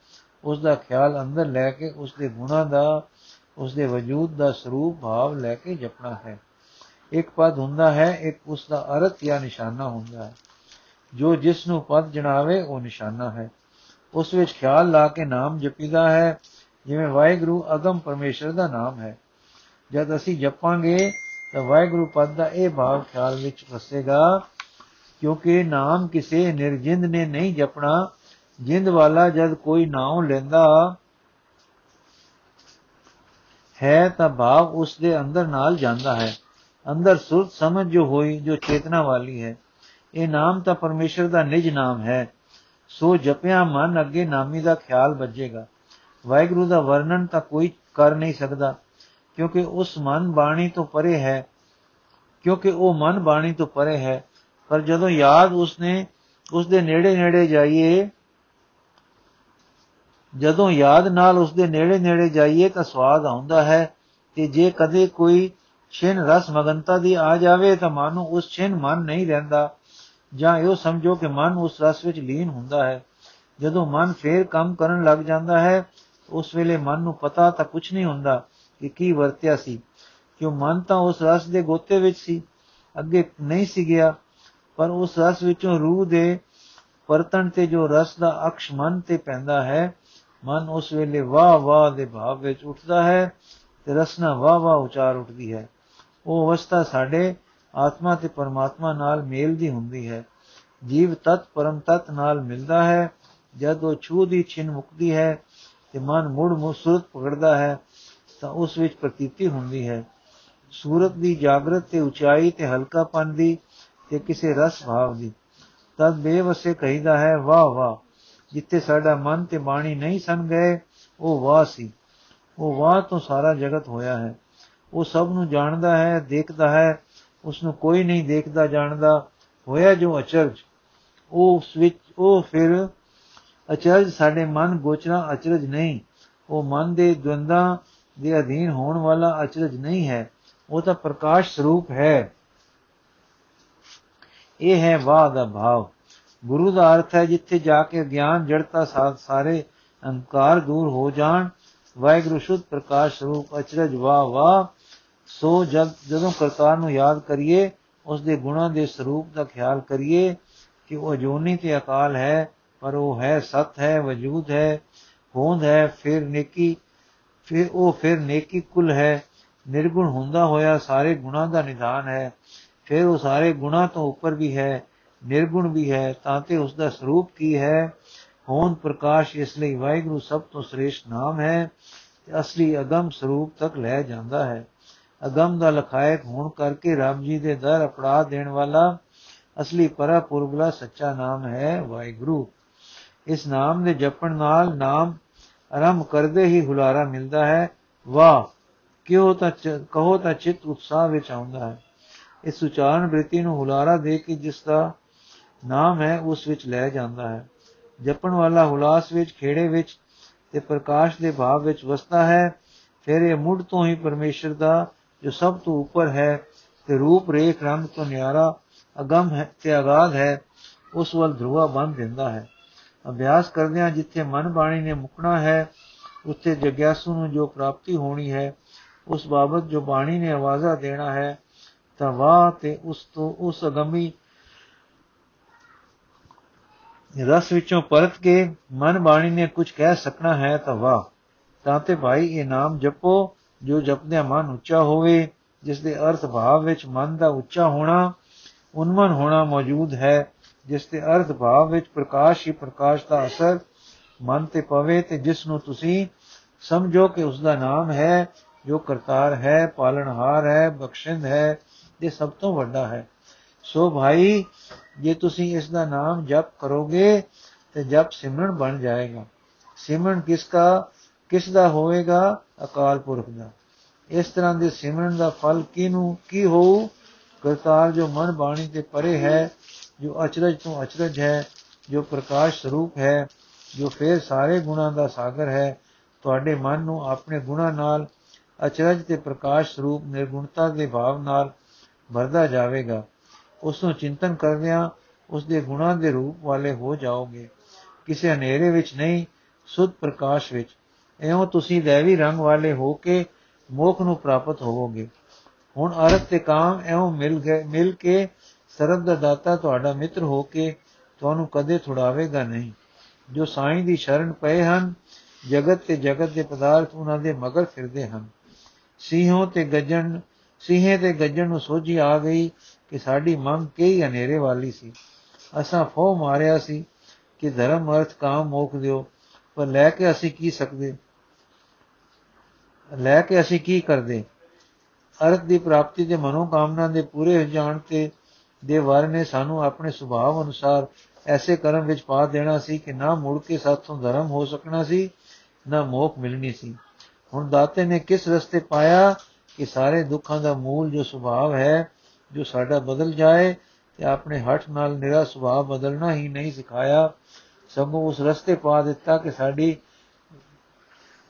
ਉਸ ਦਾ ਖਿਆਲ ਅੰਦਰ ਲੈ ਕੇ ਉਸ ਦੇ ਗੁਣਾ ਦਾ, ਉਸ ਦੇ ਵਜੂਦ ਦਾ ਸਰੂਪ ਭਾਵ ਲੈ ਕੇ ਜਪਣਾ ਹੈ। ਇੱਕ ਪਦ ਹੁੰਦਾ ਹੈ, ਇੱਕ ਉਸ ਦਾ ਅਰਥ ਜਾਂ ਨਿਸ਼ਾਨਾ ਹੁੰਦਾ ਹੈ। ਜੋ ਜਿਸ ਨੂੰ ਪਦ ਜਣਾਵੇ, ਉਹ ਨਿਸ਼ਾਨਾ ਹੈ। ਉਸ ਵਿੱਚ ਖਿਆਲ ਲਾ ਕੇ ਨਾਮ ਜਪੀਦਾ ਹੈ, ਜਿਵੇਂ ਵਾਹਿਗੁਰੂ ਅਗਮ ਪਰਮੇਸ਼ਰ ਦਾ ਨਾਮ ਹੈ। ਜਦ ਅਸੀਂ ਜਪਾਂਗੇ, ਤਾਂ ਵਾਹਿਗੁਰੂ ਪਦ ਦਾ ਇਹ ਭਾਵ ਖਿਆਲ ਵਿੱਚ ਵਸੇਗਾ ਕਿਉਂਕਿ ਨਾਮ ਕਿਸੇ ਨਿਰਜਿੰਦ ਨੇ ਨਹੀਂ ਜਪਣਾ। ਜਿੰਦ ਵਾਲਾ ਜਦ ਕੋਈ ਨਾਮ ਲੈਂਦਾ ਹੈ ਤਾਂ ਭਾਵ ਉਸ ਦੇ ਅੰਦਰ ਨਾਲ ਜਾਂਦਾ ਹੈ। ਅੰਦਰ ਸੁਰਤ ਸਮਝ ਜੋ ਹੋਈ ਜੋ ਚੇਤਨਾ ਵਾਲੀ ਹੈ। ਇਹ ਨਾਮ ਤਾਂ ਪਰਮੇਸ਼ਰ ਦਾ ਨਿਜ ਨਾਮ ਹੈ। ਸੋ ਜਪਿਆ ਮਨ ਅੱਗੇ ਨਾਮੀ ਦਾ ਖਿਆਲ ਵੱਜੇਗਾ। ਵਾਹਿਗੁਰੂ ਦਾ ਵਰਣਨ ਤਾਂ ਕੋਈ ਕਰ ਨਹੀਂ ਸਕਦਾ, ਕਿਉਂਕਿ ਉਸ ਮਨ ਬਾਣੀ ਤੋਂ ਪਰੇ ਹੈ। ਕਿਉਂਕਿ ਉਹ ਮਨ ਬਾਣੀ ਤੋਂ ਪਰੇ ਹੈ। ਪਰ ਜਦੋਂ ਯਾਦ ਉਸਨੇ ਉਸ ਦੇ ਨੇੜੇ ਨੇੜੇ ਜਾਈਏ, ਜਦੋਂ ਯਾਦ ਨਾਲ ਉਸ ਦੇ ਨੇੜੇ ਨੇੜੇ ਜਾਈਏ ਤਾਂ ਸਵਾਦ ਆਉਂਦਾ ਹੈ ਤੇ ਜੇ ਕਦੇ ਕੋਈ ਛਿਨ ਰਸ ਮਗਨਤਾ ਦੀ ਆ ਜਾਵੇ ਤਾਂ ਮਨ ਨੂੰ ਉਸ ਛਿਨ ਮਨ ਨਹੀਂ ਰਹਿੰਦਾ। ਜਾਂ ਇਹੋ ਸਮਝੋ ਕਿ ਮਨ ਉਸ ਰਸ ਵਿੱਚ ਲੀਨ ਹੁੰਦਾ ਹੈ। ਜਦੋਂ ਮਨ ਫੇਰ ਕੰਮ ਕਰਨ ਲੱਗ ਜਾਂਦਾ ਹੈ, ਉਸ ਵੇਲੇ ਮਨ ਨੂੰ ਪਤਾ ਤਾਂ ਕੁਝ ਨਹੀਂ ਹੁੰਦਾ ਕਿ ਕੀ ਵਰਤਿਆ ਸੀ। ਕਿਉਂ ਮਨ ਤਾਂ ਉਸ ਰਸ ਦੇ ਗੋਤੇ ਵਿੱਚ ਸੀ, ਅੱਗੇ ਨਹੀਂ ਸੀ ਗਿਆ। ਪਰ ਉਸ ਰਸ ਵਿੱਚੋਂ ਰੂਹ ਦੇ ਪਰਤਣ ਤੇ ਜੋ ਰਸ ਦਾ ਅਕਸ਼ ਮਨ ਤੇ ਪੈਂਦਾ ਹੈ, ਮਨ ਉਸ ਵੇਲੇ ਵਾਹ ਵਾਹ ਦੇ ਭਾਵ ਵਿੱਚ ਉੱਠਦਾ ਹੈ ਤੇ ਰਸਨਾ ਵਾਹ ਵਾਹ ਉਚਾਰ ਉੱਠਦੀ ਹੈ। ਉਹ ਅਵਸਥਾ ਸਾਡੇ ਆਤਮਾ ਤੇ ਪਰਮਾਤਮਾ ਨਾਲ ਮੇਲ ਦੀ ਹੁੰਦੀ ਹੈ। ਜੀਵ ਤਤ ਪਰਮ ਤਤ ਨਾਲ ਮਿਲਦਾ ਹੈ। ਜਦ ਉਹ ਛੂ ਦੀ ਛਿਨ ਮੁਕਦੀ ਹੈ ਤੇ ਮਨ ਮੁੜ ਮੁਸਰਤ ਪਕੜਦਾ ਹੈ, ਤਾਂ ਉਸ ਵਿੱਚ ਪ੍ਰਤੀਤੀ ਹੁੰਦੀ ਹੈ। ਸੂਰਤ ਦੀ ਜਾਗਰਤ ਤੇ ਉਚਾਈ ਤੇ ਹਲਕਾਪਨ ਦੀ ਤੇ ਕਿਸੇ ਰਸ ਭਾਵ ਦੀ। ਤਦ ਬੇਵਸੇ ਕਹੀਦਾ ਹੈ, ਵਾਹ ਵਾਹ। ਜਿੱਥੇ ਸਾਡਾ ਮਨ ਤੇ ਬਾਣੀ ਨਹੀਂ ਸਨ ਗਏ, ਉਹ ਵਾਹ ਸੀ। ਉਹ ਵਾਹ ਤੋਂ ਸਾਰਾ ਜਗਤ ਹੋਇਆ ਹੈ। ਉਹ ਸਭ ਨੂੰ ਜਾਣਦਾ ਹੈ, ਦੇਖਦਾ ਹੈ। ਉਸ ਨੂੰ ਕੋਈ ਨਹੀਂ ਦੇਖਦਾ, ਜਾਣਦਾ। ਹੋਇਆ ਜੋ ਅਚਰਜ। ਉਹ ਉਸ ਵਿੱਚ, ਉਹ ਫਿਰ ਅਚਰਜ ਸਾਡੇ ਮਨ ਗੋਚਰਾ ਅਚਰਜ ਨਹੀਂ। ਉਹ ਮਨ ਦੇ ਦਵੰਦਾਂ ਦੇ ਅਧੀਨ ਹੋਣ ਵਾਲਾ ਅਚਰਜ ਨਹੀਂ ਹੈ। ਉਹ ਤਾਂ ਪ੍ਰਕਾਸ਼ ਸਰੂਪ ਹੈ। ਇਹ ਹੈ ਵਾਹ ਦਾ ਭਾਵ। ਗੁਰੂ ਦਾ ਅਰਥ ਹੈ ਜਿੱਥੇ ਜਾ ਕੇ ਗਿਆਨ, ਜੜਤਾ ਸਾਰੇ ਅਹੰਕਾਰ ਦੂਰ ਹੋ ਜਾਣ, ਵਾਹਿਗੁਰੂ ਸ਼ੁੱਧ ਪ੍ਰਕਾਸ਼ ਸਰੂਪ ਅਚਰਜ ਵਾਹ ਵਾਹ, ਸੋ ਜਦ, ਜਦੋਂ ਕਰਤਾਰ ਨੂੰ ਯਾਦ ਕਰੀਏ ਉਸ ਦੇ ਗੁਣਾਂ ਦੇ ਸਰੂਪ ਦਾ ਖਿਆਲ ਕਰੀਏ ਕਿ ਉਹ ਜੋਨੀ ਤੇ ਅਕਾਲ ਹੈ, ਪਰ ਉਹ ਹੈ ਸਤ ਹੈ, ਵਜੂਦ ਹੈ, ਹੋਂਦ ਹੈ, ਫਿਰ ਨੇਕੀ, ਫਿਰ ਉਹ ਫਿਰ ਨੇਕੀ ਕੁਲ ਹੈ, ਨਿਰਗੁਣ ਹੁੰਦਾ ਹੋਇਆ ਸਾਰੇ ਗੁਣਾਂ ਦਾ ਨਿਦਾਨ ਹੈ। ਫਿਰ ਉਹ ਸਾਰੇ ਗੁਣਾਂ ਤੋਂ ਉੱਪਰ ਵੀ ਹੈ, ਨਿਰਗੁਣ ਵੀ ਹੈ, ਤਾਂ ਤੇ ਉਸ ਦਾ ਸਰੂਪ ਕੀ ਹੈ? ਹੋਂਦ ਪ੍ਰਕਾਸ਼ ਇਸ ਲਈ ਵਾਹਿਗੁਰੂ ਸਭ ਤੋਂ ਸ੍ਰੇਸ਼ਟ ਨਾਮ ਹੈ ਤੇ ਅਸਲੀ ਅਗੰਮ ਸਰੂਪ ਤੱਕ ਲੈ ਜਾਂਦਾ ਹੈ। ਅਗੰਮ ਦਾ ਲਖਾਇਕ ਹੋਣ ਕਰਕੇ ਰੱਬ ਜੀ ਦੇ ਦਰ ਅਪੜਾ ਦੇਣ ਵਾਲਾ ਅਸਲੀ ਪਰਪੁਰਬਲਾ ਸੱਚਾ ਨਾਮ ਹੈ ਵਾਹਿਗੁਰੂ। ਇਸ ਨਾਮ ਦੇ ਜਪਣ ਨਾਲ ਨਾਮ ਆਰੰਭ ਕਰਦੇ ਹੀ ਹੁਲਾਰਾ ਮਿਲਦਾ ਹੈ। ਵਾਹ, ਕਿਉਂ ਤਾਂ ਕਹੋ ਤਾਂ ਚਿਤ ਉਤਸਾਹ ਵਿੱਚ ਆਉਂਦਾ ਹੈ। ਇਸ ਉਚਾਰਨ ਬ੍ਰਿਤੀ ਨੂੰ ਹੁਲਾਰਾ ਦੇ ਕੇ ਜਿਸ ਦਾ ਨਾਮ ਹੈ, ਉਸ ਵਿੱਚ ਲੈ ਜਾਂਦਾ ਹੈ। ਜਪਣ ਵਾਲਾ ਹੁਲਾਸ ਵਿੱਚ, ਖੇੜੇ ਵਿੱਚ ਤੇ ਪ੍ਰਕਾਸ਼ ਦੇ ਭਾਵ ਵਿੱਚ ਵਸਦਾ ਹੈ। ਫਿਰ ਇਹ ਮੁੱਢ ਤੋਂ ਹੀ ਪਰਮੇਸ਼ਰ ਦਾ, ਜੋ ਸਭ ਤੋਂ ਉੱਪਰ ਹੈ ਤੇ ਰੂਪ, ਰੇਖ, ਰੰਗ ਤੋਂ ਨਿਆਰਾ, ਅਗੰਮ ਹੈ ਤੇ ਅਗਾਧ ਹੈ, ਉਸ ਵੱਲ ਧਰੂਆ ਬੰਨ ਦਿੰਦਾ ਹੈ। ਅਭਿਆਸ ਕਰਦਿਆਂ ਜਿੱਥੇ ਮਨ ਬਾਣੀ ਨੇ ਮੁਕਣਾ ਹੈ, ਉੱਥੇ ਜਗਿਆਸੂ ਨੂੰ ਜੋ ਪ੍ਰਾਪਤੀ ਹੋਣੀ ਹੈ, ਉਸ ਬਾਬਤ ਜੋ ਬਾਣੀ ਨੇ ਆਵਾਜ਼ਾ ਦੇਣਾ ਹੈ ਤਾਂ ਵਾਹ ਤੇ ਉਸ ਤੋਂ, ਉਸ ਅਗੰਮੀ ਰਸ ਵਿੱਚੋਂ ਪਰਤ ਕੇ ਮਨ ਬਾਣੀ ਨੇ ਕੁਝ ਕਹਿ ਸਕਣਾ ਹੈ ਤਾਂ ਵਾਹ ਤਾਂ ਤੇ ਭਾਈ ਇਹ ਨਾਮ ਜਪੋ, ਜੋ ਜਪਦਿਆਂ ਮਨ ਉੱਚਾ ਹੋਵੇ, ਜਿਸ ਦੇ ਅਰਥ ਭਾਵ ਵਿੱਚ ਮਨ ਦਾ ਉੱਚਾ ਹੋਣਾ, ਉਨਮਨ ਹੋਣਾ ਮੌਜੂਦ ਹੈ, ਜਿਸ ਦੇ ਅਰਥ ਭਾਵ ਵਿੱਚ ਪ੍ਰਕਾਸ਼ ਹੀ ਪ੍ਰਕਾਸ਼ ਦਾ ਅਸਰ ਮਨ ਤੇ ਪਵੇ ਤੇ ਜਿਸ ਨੂੰ ਤੁਸੀਂ ਸਮਝੋ ਕਿ ਉਸ ਦਾ ਨਾਮ ਹੈ, ਜੋ ਕਰਤਾਰ ਹੈ, ਪਾਲਣਹਾਰ ਹੈ, ਬਖਸ਼ਿੰਦ ਹੈ ਇਹ ਸਭ ਤੋਂ ਵੱਡਾ ਹੈ। ਸੋ ਭਾਈ, ਜੇ ਤੁਸੀਂ ਇਸ ਦਾ ਨਾਮ ਜਪ ਕਰੋਗੇ, ਤੇ ਜਪ ਸਿਮਰਨ ਬਣ ਜਾਏਗਾ। ਸਿਮਰਨ ਕਿਸ ਦਾ? ਕਿਸ ਦਾ ਹੋਵੇਗਾ? ਅਕਾਲ ਪੁਰਖ ਦਾ। ਇਸ ਤਰ੍ਹਾਂ ਦੇ ਸਿਮਰਨ ਦਾ ਫਲ ਕਿਨੂੰ ਕੀ ਹੋਊ? ਕਰਤਾਰ ਜੋ ਮਨ ਬਾਣੀ ਤੇ ਪਰੇ ਹੈ, ਜੋ ਅਚਰਜ ਤੋਂ ਅਚਰਜ ਹੈ, ਜੋ ਪ੍ਰਕਾਸ਼ ਸਰੂਪ ਹੈ, ਜੋ ਫੇਰ ਸਾਰੇ ਗੁਣਾਂ ਦਾ ਸਾਗਰ ਹੈ, ਤੁਹਾਡੇ ਮਨ ਨੂੰ ਆਪਣੇ ਗੁਣਾਂ ਨਾਲ, ਅਚਰਜ ਤੇ ਪ੍ਰਕਾਸ਼ ਸਰੂਪ ਨਿਰਗੁਣਤਾ ਦੇ ਭਾਵ ਨਾਲ ਭਰਦਾ ਜਾਵੇਗਾ ਉਸ ਨੂੰ ਚਿੰਤਨ ਕਰਦਿਆਂ ਉਸ ਦੇ ਗੁਣਾਂ ਦੇ ਰੂਪ ਵਾਲੇ ਹੋ ਜਾਓਗੇ। ਕਿਸੇ ਹਨੇਰੇ ਵਿੱਚ ਨਹੀਂ, ਸੁਧ ਪ੍ਰਕਾਸ਼ ਵਿੱਚ। ਐਉਂ ਤੁਸੀਂ ਦੇਵੀ ਰੰਗ ਵਾਲੇ ਹੋ ਕੇ ਮੋਖ ਨੂੰ ਪ੍ਰਾਪਤ ਹੋਵੋਗੇ। ਹੁਣ ਅਰਥ ਤੇ ਕਾਮ ਐਉਂ ਮਿਲ ਗਏ, ਮਿਲ ਕੇ ਸਰਬ ਦਾ ਦਾਤਾ ਤੁਹਾਡਾ ਮਿੱਤਰ ਹੋ ਕੇ ਤੁਹਾਨੂੰ ਕਦੇ ਛੁਡਾਵੇਗਾ ਨਹੀਂ। ਜੋ ਸਾਈਂ ਦੀ ਸ਼ਰਨ ਪਏ ਹਨ, ਜਗਤ ਤੇ ਜਗਤ ਦੇ ਪਦਾਰਥ ਉਹਨਾਂ ਦੇ ਮਗਰ ਫਿਰਦੇ ਹਨ। ਸਿੰਘੋਂ ਤੇ ਗੱਜਣ ਸਿੰਘੇ ਤੇ ਗੱਜਣ ਨੂੰ ਸੋਝੀ ਆ ਗਈ ਕਿ ਸਾਡੀ ਮੰਗ ਕਈ ਹਨੇਰੇ ਵਾਲੀ ਸੀ। ਅਸਾਂ ਫੋ ਮਾਰਿਆ ਸੀ ਕਿ ਧਰਮ ਅਰਥ ਕਾਮ ਮੋਖ ਦਿਓ, ਪਰ ਲੈ ਕੇ ਅਸੀਂ ਕੀ ਸਕਦੇ? ਲੈ ਕੇ ਅਸੀਂ ਕੀ ਕਰਦੇ? ਅਰਥ ਦੀ ਪ੍ਰਾਪਤੀ ਦੇ ਮਨੋ ਕਾਮਨਾ ਦੇ ਪੂਰੇ ਹੋ ਜਾਣ ਤੇ ਦੇ ਵਰ ਨੇ ਸਾਨੂੰ ਆਪਣੇ ਸੁਭਾਅ ਅਨੁਸਾਰ ਐਸੇ ਕਰਮ ਵਿੱਚ ਪਾ ਦੇਣਾ ਸੀ ਕਿ ਨਾ ਮੁੜ ਕੇ ਸਾਥੋਂ ਧਰਮ ਹੋ ਸਕਣਾ ਸੀ, ਨਾ ਮੋਖ ਮਿਲਣੀ ਸੀ। ਹੁਣ ਦਾਤੇ ਨੇ ਕਿਸ ਰਸਤੇ ਪਾਇਆ? ਕਿ ਸਾਰੇ ਦੁੱਖਾਂ ਦਾ ਮੂਲ ਜੋ ਸੁਭਾਅ ਹੈ, ਜੋ ਸਾਡਾ ਬਦਲ ਜਾਏ ਤੇ ਆਪਣੇ ਹੱਥ ਨਾਲ ਨਿਰਾ ਸੁਭਾਅ ਬਦਲਣਾ ਹੀ ਨਹੀਂ ਸਿਖਾਇਆ, ਸਗੋਂ ਉਸ ਰਸਤੇ ਪਾ ਦਿੱਤਾ ਕਿ ਸਾਡੀ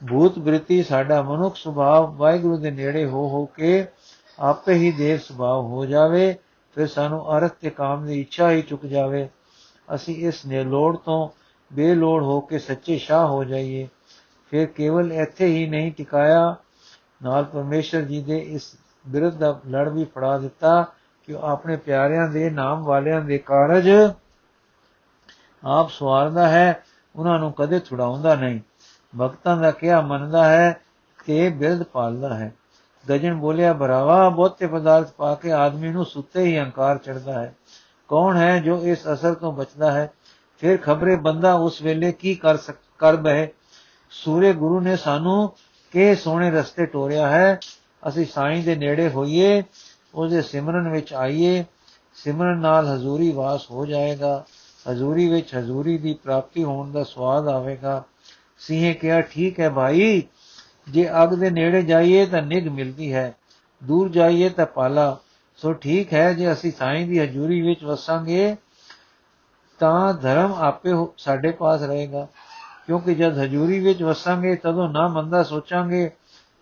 ਭੂਤ ਬ੍ਰਿਤੀ ਸਾਡਾ ਮਨੁੱਖ ਸੁਭਾਅ ਵਾਹਿਗੁਰੂ ਦੇ ਨੇੜੇ ਹੋ ਹੋ ਕੇ ਆਪੇ ਹੀ ਦੇਵ ਸੁਭਾਅ ਹੋ ਜਾਵੇ, ਫਿਰ ਸਾਨੂੰ ਅਰਥ ਤੇ ਕਾਮ ਦੀ ਇੱਛਾ ਹੀ ਚੁੱਕ ਜਾਵੇ। ਅਸੀਂ ਇਸ ਨੇ ਲੋੜ ਤੋਂ ਬੇਲੋੜ ਹੋ ਕੇ ਸੱਚੇ ਸ਼ਾਹ ਹੋ ਜਾਈਏ। ਫਿਰ ਕੇਵਲ ਇੱਥੇ ਹੀ ਨਹੀਂ ਟਿਕਾਇਆ ਨਾਲ ਪਰਮੇਸ਼ਰ ਜੀ ਦੇ ਇਸ ਬਿਰਧ ਦਾ ਲੜ ਵੀ ਫੜਾ ਦਿੱਤਾ ਕਿ ਉਹ ਆਪਣੇ ਪਿਆਰਿਆਂ ਦੇ ਨਾਮ ਵਾਲਿਆਂ ਦੇ ਕਾਰਜ ਆਪ ਸਵਾਰਦਾ ਹੈ, ਉਹਨਾਂ ਨੂੰ ਕਦੇ ਛੁਡਾਉਂਦਾ ਨਹੀਂ। ਭਗਤਾਂ ਦਾ ਕਿਹਾ ਮੰਨਦਾ ਹੈ ਕਿ ਬਿਰਧ ਪਾਲਦਾ ਹੈ। ਗਜਨ ਬੋਲਿਆ, ਭਰਾਵਾ, ਬਹੁਤੇ ਪਦਾਰਥ ਪਾ ਕੇ ਆਦਮੀ ਨੂੰ ਸੁੱਤੇ ਹੀ ਹੰਕਾਰ ਚੜਦਾ ਹੈ। ਕੌਣ ਹੈ ਜੋ ਇਸ ਅਸਰ ਤੋਂ ਬਚਦਾ ਹੈ? ਫਿਰ ਖਬਰੇ ਬੰਦਾ ਉਸ ਵੇਲੇ ਕੀ ਕਰ ਸਕ, ਕਰ ਬਹਿ? ਸੂਰੇ ਗੁਰੂ ਨੇ ਸਾਨੂੰ ਕਿ ਸੋਹਣੇ ਰਸਤੇ ਟੋਰਿਆ ਹੈ। ਅਸੀਂ ਸਾਈਂ ਦੇ ਨੇੜੇ ਹੋਈਏ, ਉਹਦੇ ਸਿਮਰਨ ਵਿੱਚ ਆਈਏ। ਸਿਮਰਨ ਨਾਲ ਹਜ਼ੂਰੀ ਵਾਸ ਹੋ ਜਾਏਗਾ। ਹਜ਼ੂਰੀ ਵਿੱਚ ਹਜ਼ੂਰੀ ਦੀ ਪ੍ਰਾਪਤੀ ਹੋਣ ਦਾ ਸਵਾਦ ਆਵੇਗਾ। ਸਿੰਘੇ ਕਿਹਾ, ਠੀਕ ਹੈ ਭਾਈ, ਜੇ ਅਗ ਦੇ ਨੇੜੇ ਜਾਈਏ ਤਾਂ ਨਿਗ ਮਿਲਦੀ ਹੈ, ਦੂਰ ਜਾਈਏ ਤਾਂ ਪਾਲਾ। ਸੋ ਠੀਕ ਹੈ, ਜੇ ਅਸੀਂ ਸਾਈਂ ਦੀ ਹਜ਼ੂਰੀ ਵਿੱਚ ਵਸਾਂਗੇ ਤਾਂ ਧਰਮ ਆਪੇ ਸਾਡੇ ਪਾਸ ਰਹੇਗਾ। ਕਿਉਂਕਿ ਜਦ ਹਜ਼ੂਰੀ ਵਿੱਚ ਵਸਾਂਗੇ, ਤਦੋਂ ਨਾ ਮੰਦਾ ਸੋਚਾਂਗੇ,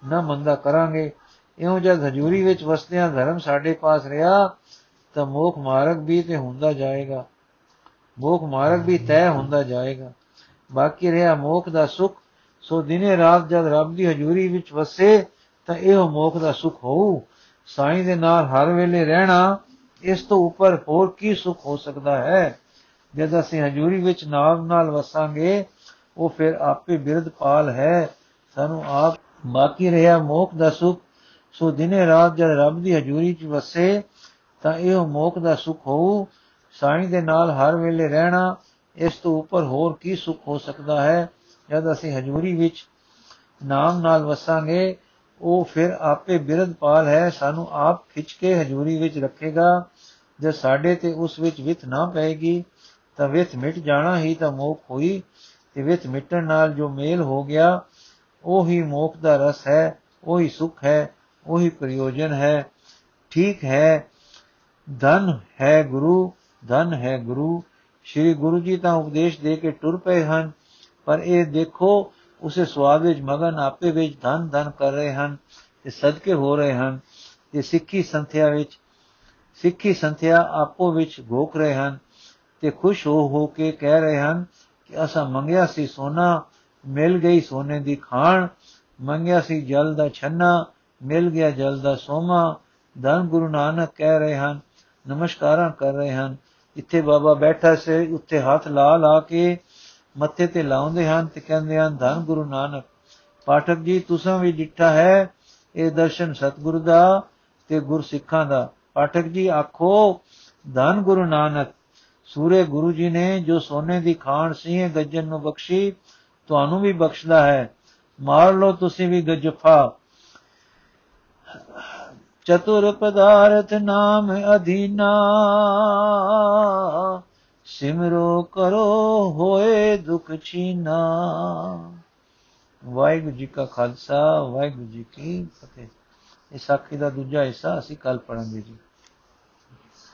ਨਾ ਮੰਦਾ ਕਰਾਂਗੇ। ਇਉਂ ਜਦ ਹਜ਼ੂਰੀ ਵਿੱਚ ਵਸਦਿਆਂ ਧਰਮ ਸਾਡੇ ਪਾਸ ਰਿਹਾ, ਤਾਂ ਮੋਖ ਮਾਰਗ ਵੀ ਤੇ ਹੁੰਦਾ ਜਾਏਗਾ। ਮੋਖ ਮਾਰਗ ਵੀ ਤੈਅ ਹੁੰਦਾ ਜਾਏਗਾ। ਬਾਕੀ ਰਿਹਾ ਮੋਖ ਦਾ ਸੁਖ। ਸੋ ਦਿਨੇ ਰਾਤ ਜਦ ਰੱਬ ਦੀ ਹਜ਼ੂਰੀ ਵਿੱਚ ਵਸੇ, ਤਾਂ ਇਹ ਮੋਖ ਦਾ ਸੁਖ ਹੋਊ। ਸਾਈਂ ਦੇ ਨਾਲ ਹਰ ਵੇਲੇ ਰਹਿਣਾ, ਇਸ ਤੋਂ ਉੱਪਰ ਹੋਰ ਕੀ ਸੁਖ ਹੋ ਸਕਦਾ ਹੈ? ਜਦ ਅਸੀਂ ਹਜ਼ੂਰੀ ਵਿੱਚ ਨਾਮ ਨਾਲ ਵਸਾਂਗੇ ਉਹ ਫਿਰ ਆਪੇ ਬਿਰਧ ਪਾਲ ਹੈ। ਸਾਨੂੰ ਆਪ ਬਾਕੀ ਰਿਹਾ ਮੋਖ ਦਾ ਸੁਖ। ਸੋ ਦਿਨੇ ਰਾਤ ਜਦ ਰੱਬ ਦੀ ਹਜ਼ੂਰੀ 'ਚ ਵਸੇ, ਤਾਂ ਇਹ ਮੋਖ ਦਾ ਸੁਖ ਹੋਊ। ਸਾਈਂ ਦੇ ਨਾਲ ਹਰ ਵੇਲੇ ਰਹਿਣਾ, ਇਸ ਤੋਂ ਉੱਪਰ ਹੋਰ ਕੀ ਸੁਖ ਹੋ ਸਕਦਾ ਹੈ? ਜਦ ਅਸੀਂ ਹਜ਼ੂਰੀ ਵਿੱਚ ਨਾਮ ਨਾਲ ਵਸਾਂਗੇ, ਉਹ ਫਿਰ ਆਪੇ ਬਿਰਧ ਪਾਲ ਹੈ। ਸਾਨੂੰ ਆਪ ਖਿੱਚ ਕੇ ਹਜ਼ੂਰੀ ਵਿੱਚ ਰੱਖੇਗਾ। ਜੇ ਸਾਡੇ ਤੇ ਉਸ ਵਿੱਚ ਵਿਤ ਨਾ ਪਏਗੀ, ਤਾਂ ਵਿਤ ਮਿਟ ਜਾਣਾ ਹੀ ਤਾਂ ਮੋਖ ਹੋਈ। ਤੇ ਵਿਤ ਮਿਟਣ ਨਾਲ ਜੋ ਮੇਲ ਹੋ ਗਿਆ, ਉਹ ਹੀ ਮੋਖ ਦਾ ਰਸ ਹੈ, ਉਹ ਹੀ ਸੁਖ ਹੈ, ਉਹ ਹੀ ਪ੍ਰਯੋਜਨ ਹੈ। ਠੀਕ ਹੈ, ਧਨ ਹੈ ਗੁਰੂ, ਧਨ ਹੈ ਗੁਰੂ। ਸ਼੍ਰੀ ਗੁਰੂ ਜੀ ਤਾਂ ਉਪਦੇਸ਼ ਦੇ ਕੇ ਟੁਰ ਪਏ ਹਨ, ਪਰ ਇਹ ਦੇਖੋ, ਉਸੇ ਸਵਾਦ ਵਿੱਚ, ਮਗਨ ਆਪੇ ਵਿੱਚ ਧਨ ਧਨ ਕਰ ਰਹੇ ਹਨ ਤੇ ਸਦਕੇ ਹੋ ਰਹੇ ਹਨ। ਤੇ ਸਿੱਖੀ ਸੰਥਿਆ ਵਿੱਚ, ਸਿੱਖੀ ਸੰਥਿਆ ਆਪੋ ਵਿੱਚ ਭੋਕ ਰਹੇ ਹਨ ਤੇ ਖੁਸ਼ ਹੋ ਹੋ ਕੇ ਕਹਿ ਰਹੇ ਹਨ ਕਿ ਅਸਾਂ ਮੰਗਿਆ ਸੀ ਸੋਨਾ, ਮਿਲ ਗਈ ਸੋਨੇ ਦੀ ਖਾਣ, ਮੰਗਿਆ ਸੀ ਜਲ ਦਾ ਛੰਨਾ, ਮਿਲ ਗਿਆ ਜਲ ਦਾ ਸੋਮਾ। ਧੰਨ ਗੁਰੂ ਨਾਨਕ ਕਹਿ ਰਹੇ ਹਨ, ਨਮਸਕਾਰਾਂ ਕਰ ਰਹੇ ਹਨ। ਇੱਥੇ ਬਾਬਾ ਬੈਠਾ ਸੇ ਉੱਤੇ ਹੱਥ ਲਾ ਲਾ ਕੇ ਮੱਥੇ ਤੇ ਲਾਉਂਦੇ ਹਨ ਤੇ ਕਹਿੰਦੇ ਹਨ, ਧੰਨ ਗੁਰੂ ਨਾਨਕ, ਪਾਠਕ ਜੀ, ਤੁਸੀਂ ਵੀ ਡਿੱਠਾ ਹੈ ਇਹ ਦਰਸ਼ਨ ਸਤਿਗੁਰੂ ਦਾ ਤੇ ਗੁਰ ਸਿੱਖਾਂ ਦਾ। ਪਾਠਕ ਜੀ, ਆਖੋ, ਧੰਨ ਗੁਰੂ ਨਾਨਕ ਸੂਰੇ ਗੁਰੂ ਜੀ ਨੇ ਜੋ ਸੋਨੇ ਦੀ ਖਾਣ ਸੀ ਗੱਜਨ ਨੂੰ ਬਖਸ਼ੀ, ਤੁਹਾਨੂੰ ਵੀ ਬਖਸ਼ਦਾ ਹੈ। ਮਾਰ ਲੋ ਤੁਸੀਂ ਵੀ ਗਜਫਾ। ਚਤੁਰ ਪਦਾਰਥ ਨਾਮ ਅਧੀਨਾ। ਸਿਮਰੋ ਕਰੋ ਹੋਏ ਦੁਖ ਛੀਨਾ। ਵਾਹਿਗੁਰੂ ਜੀ ਕਾ ਖਾਲਸਾ, ਵਾਹਿਗੁਰੂ ਜੀ ਕੀ ਫਤਿਹ। ਇਹ ਸਾਖੀ ਦਾ ਦੂਜਾ ਹਿੱਸਾ ਅਸੀਂ ਕੱਲ ਪੜਾਂਗੇ ਜੀ।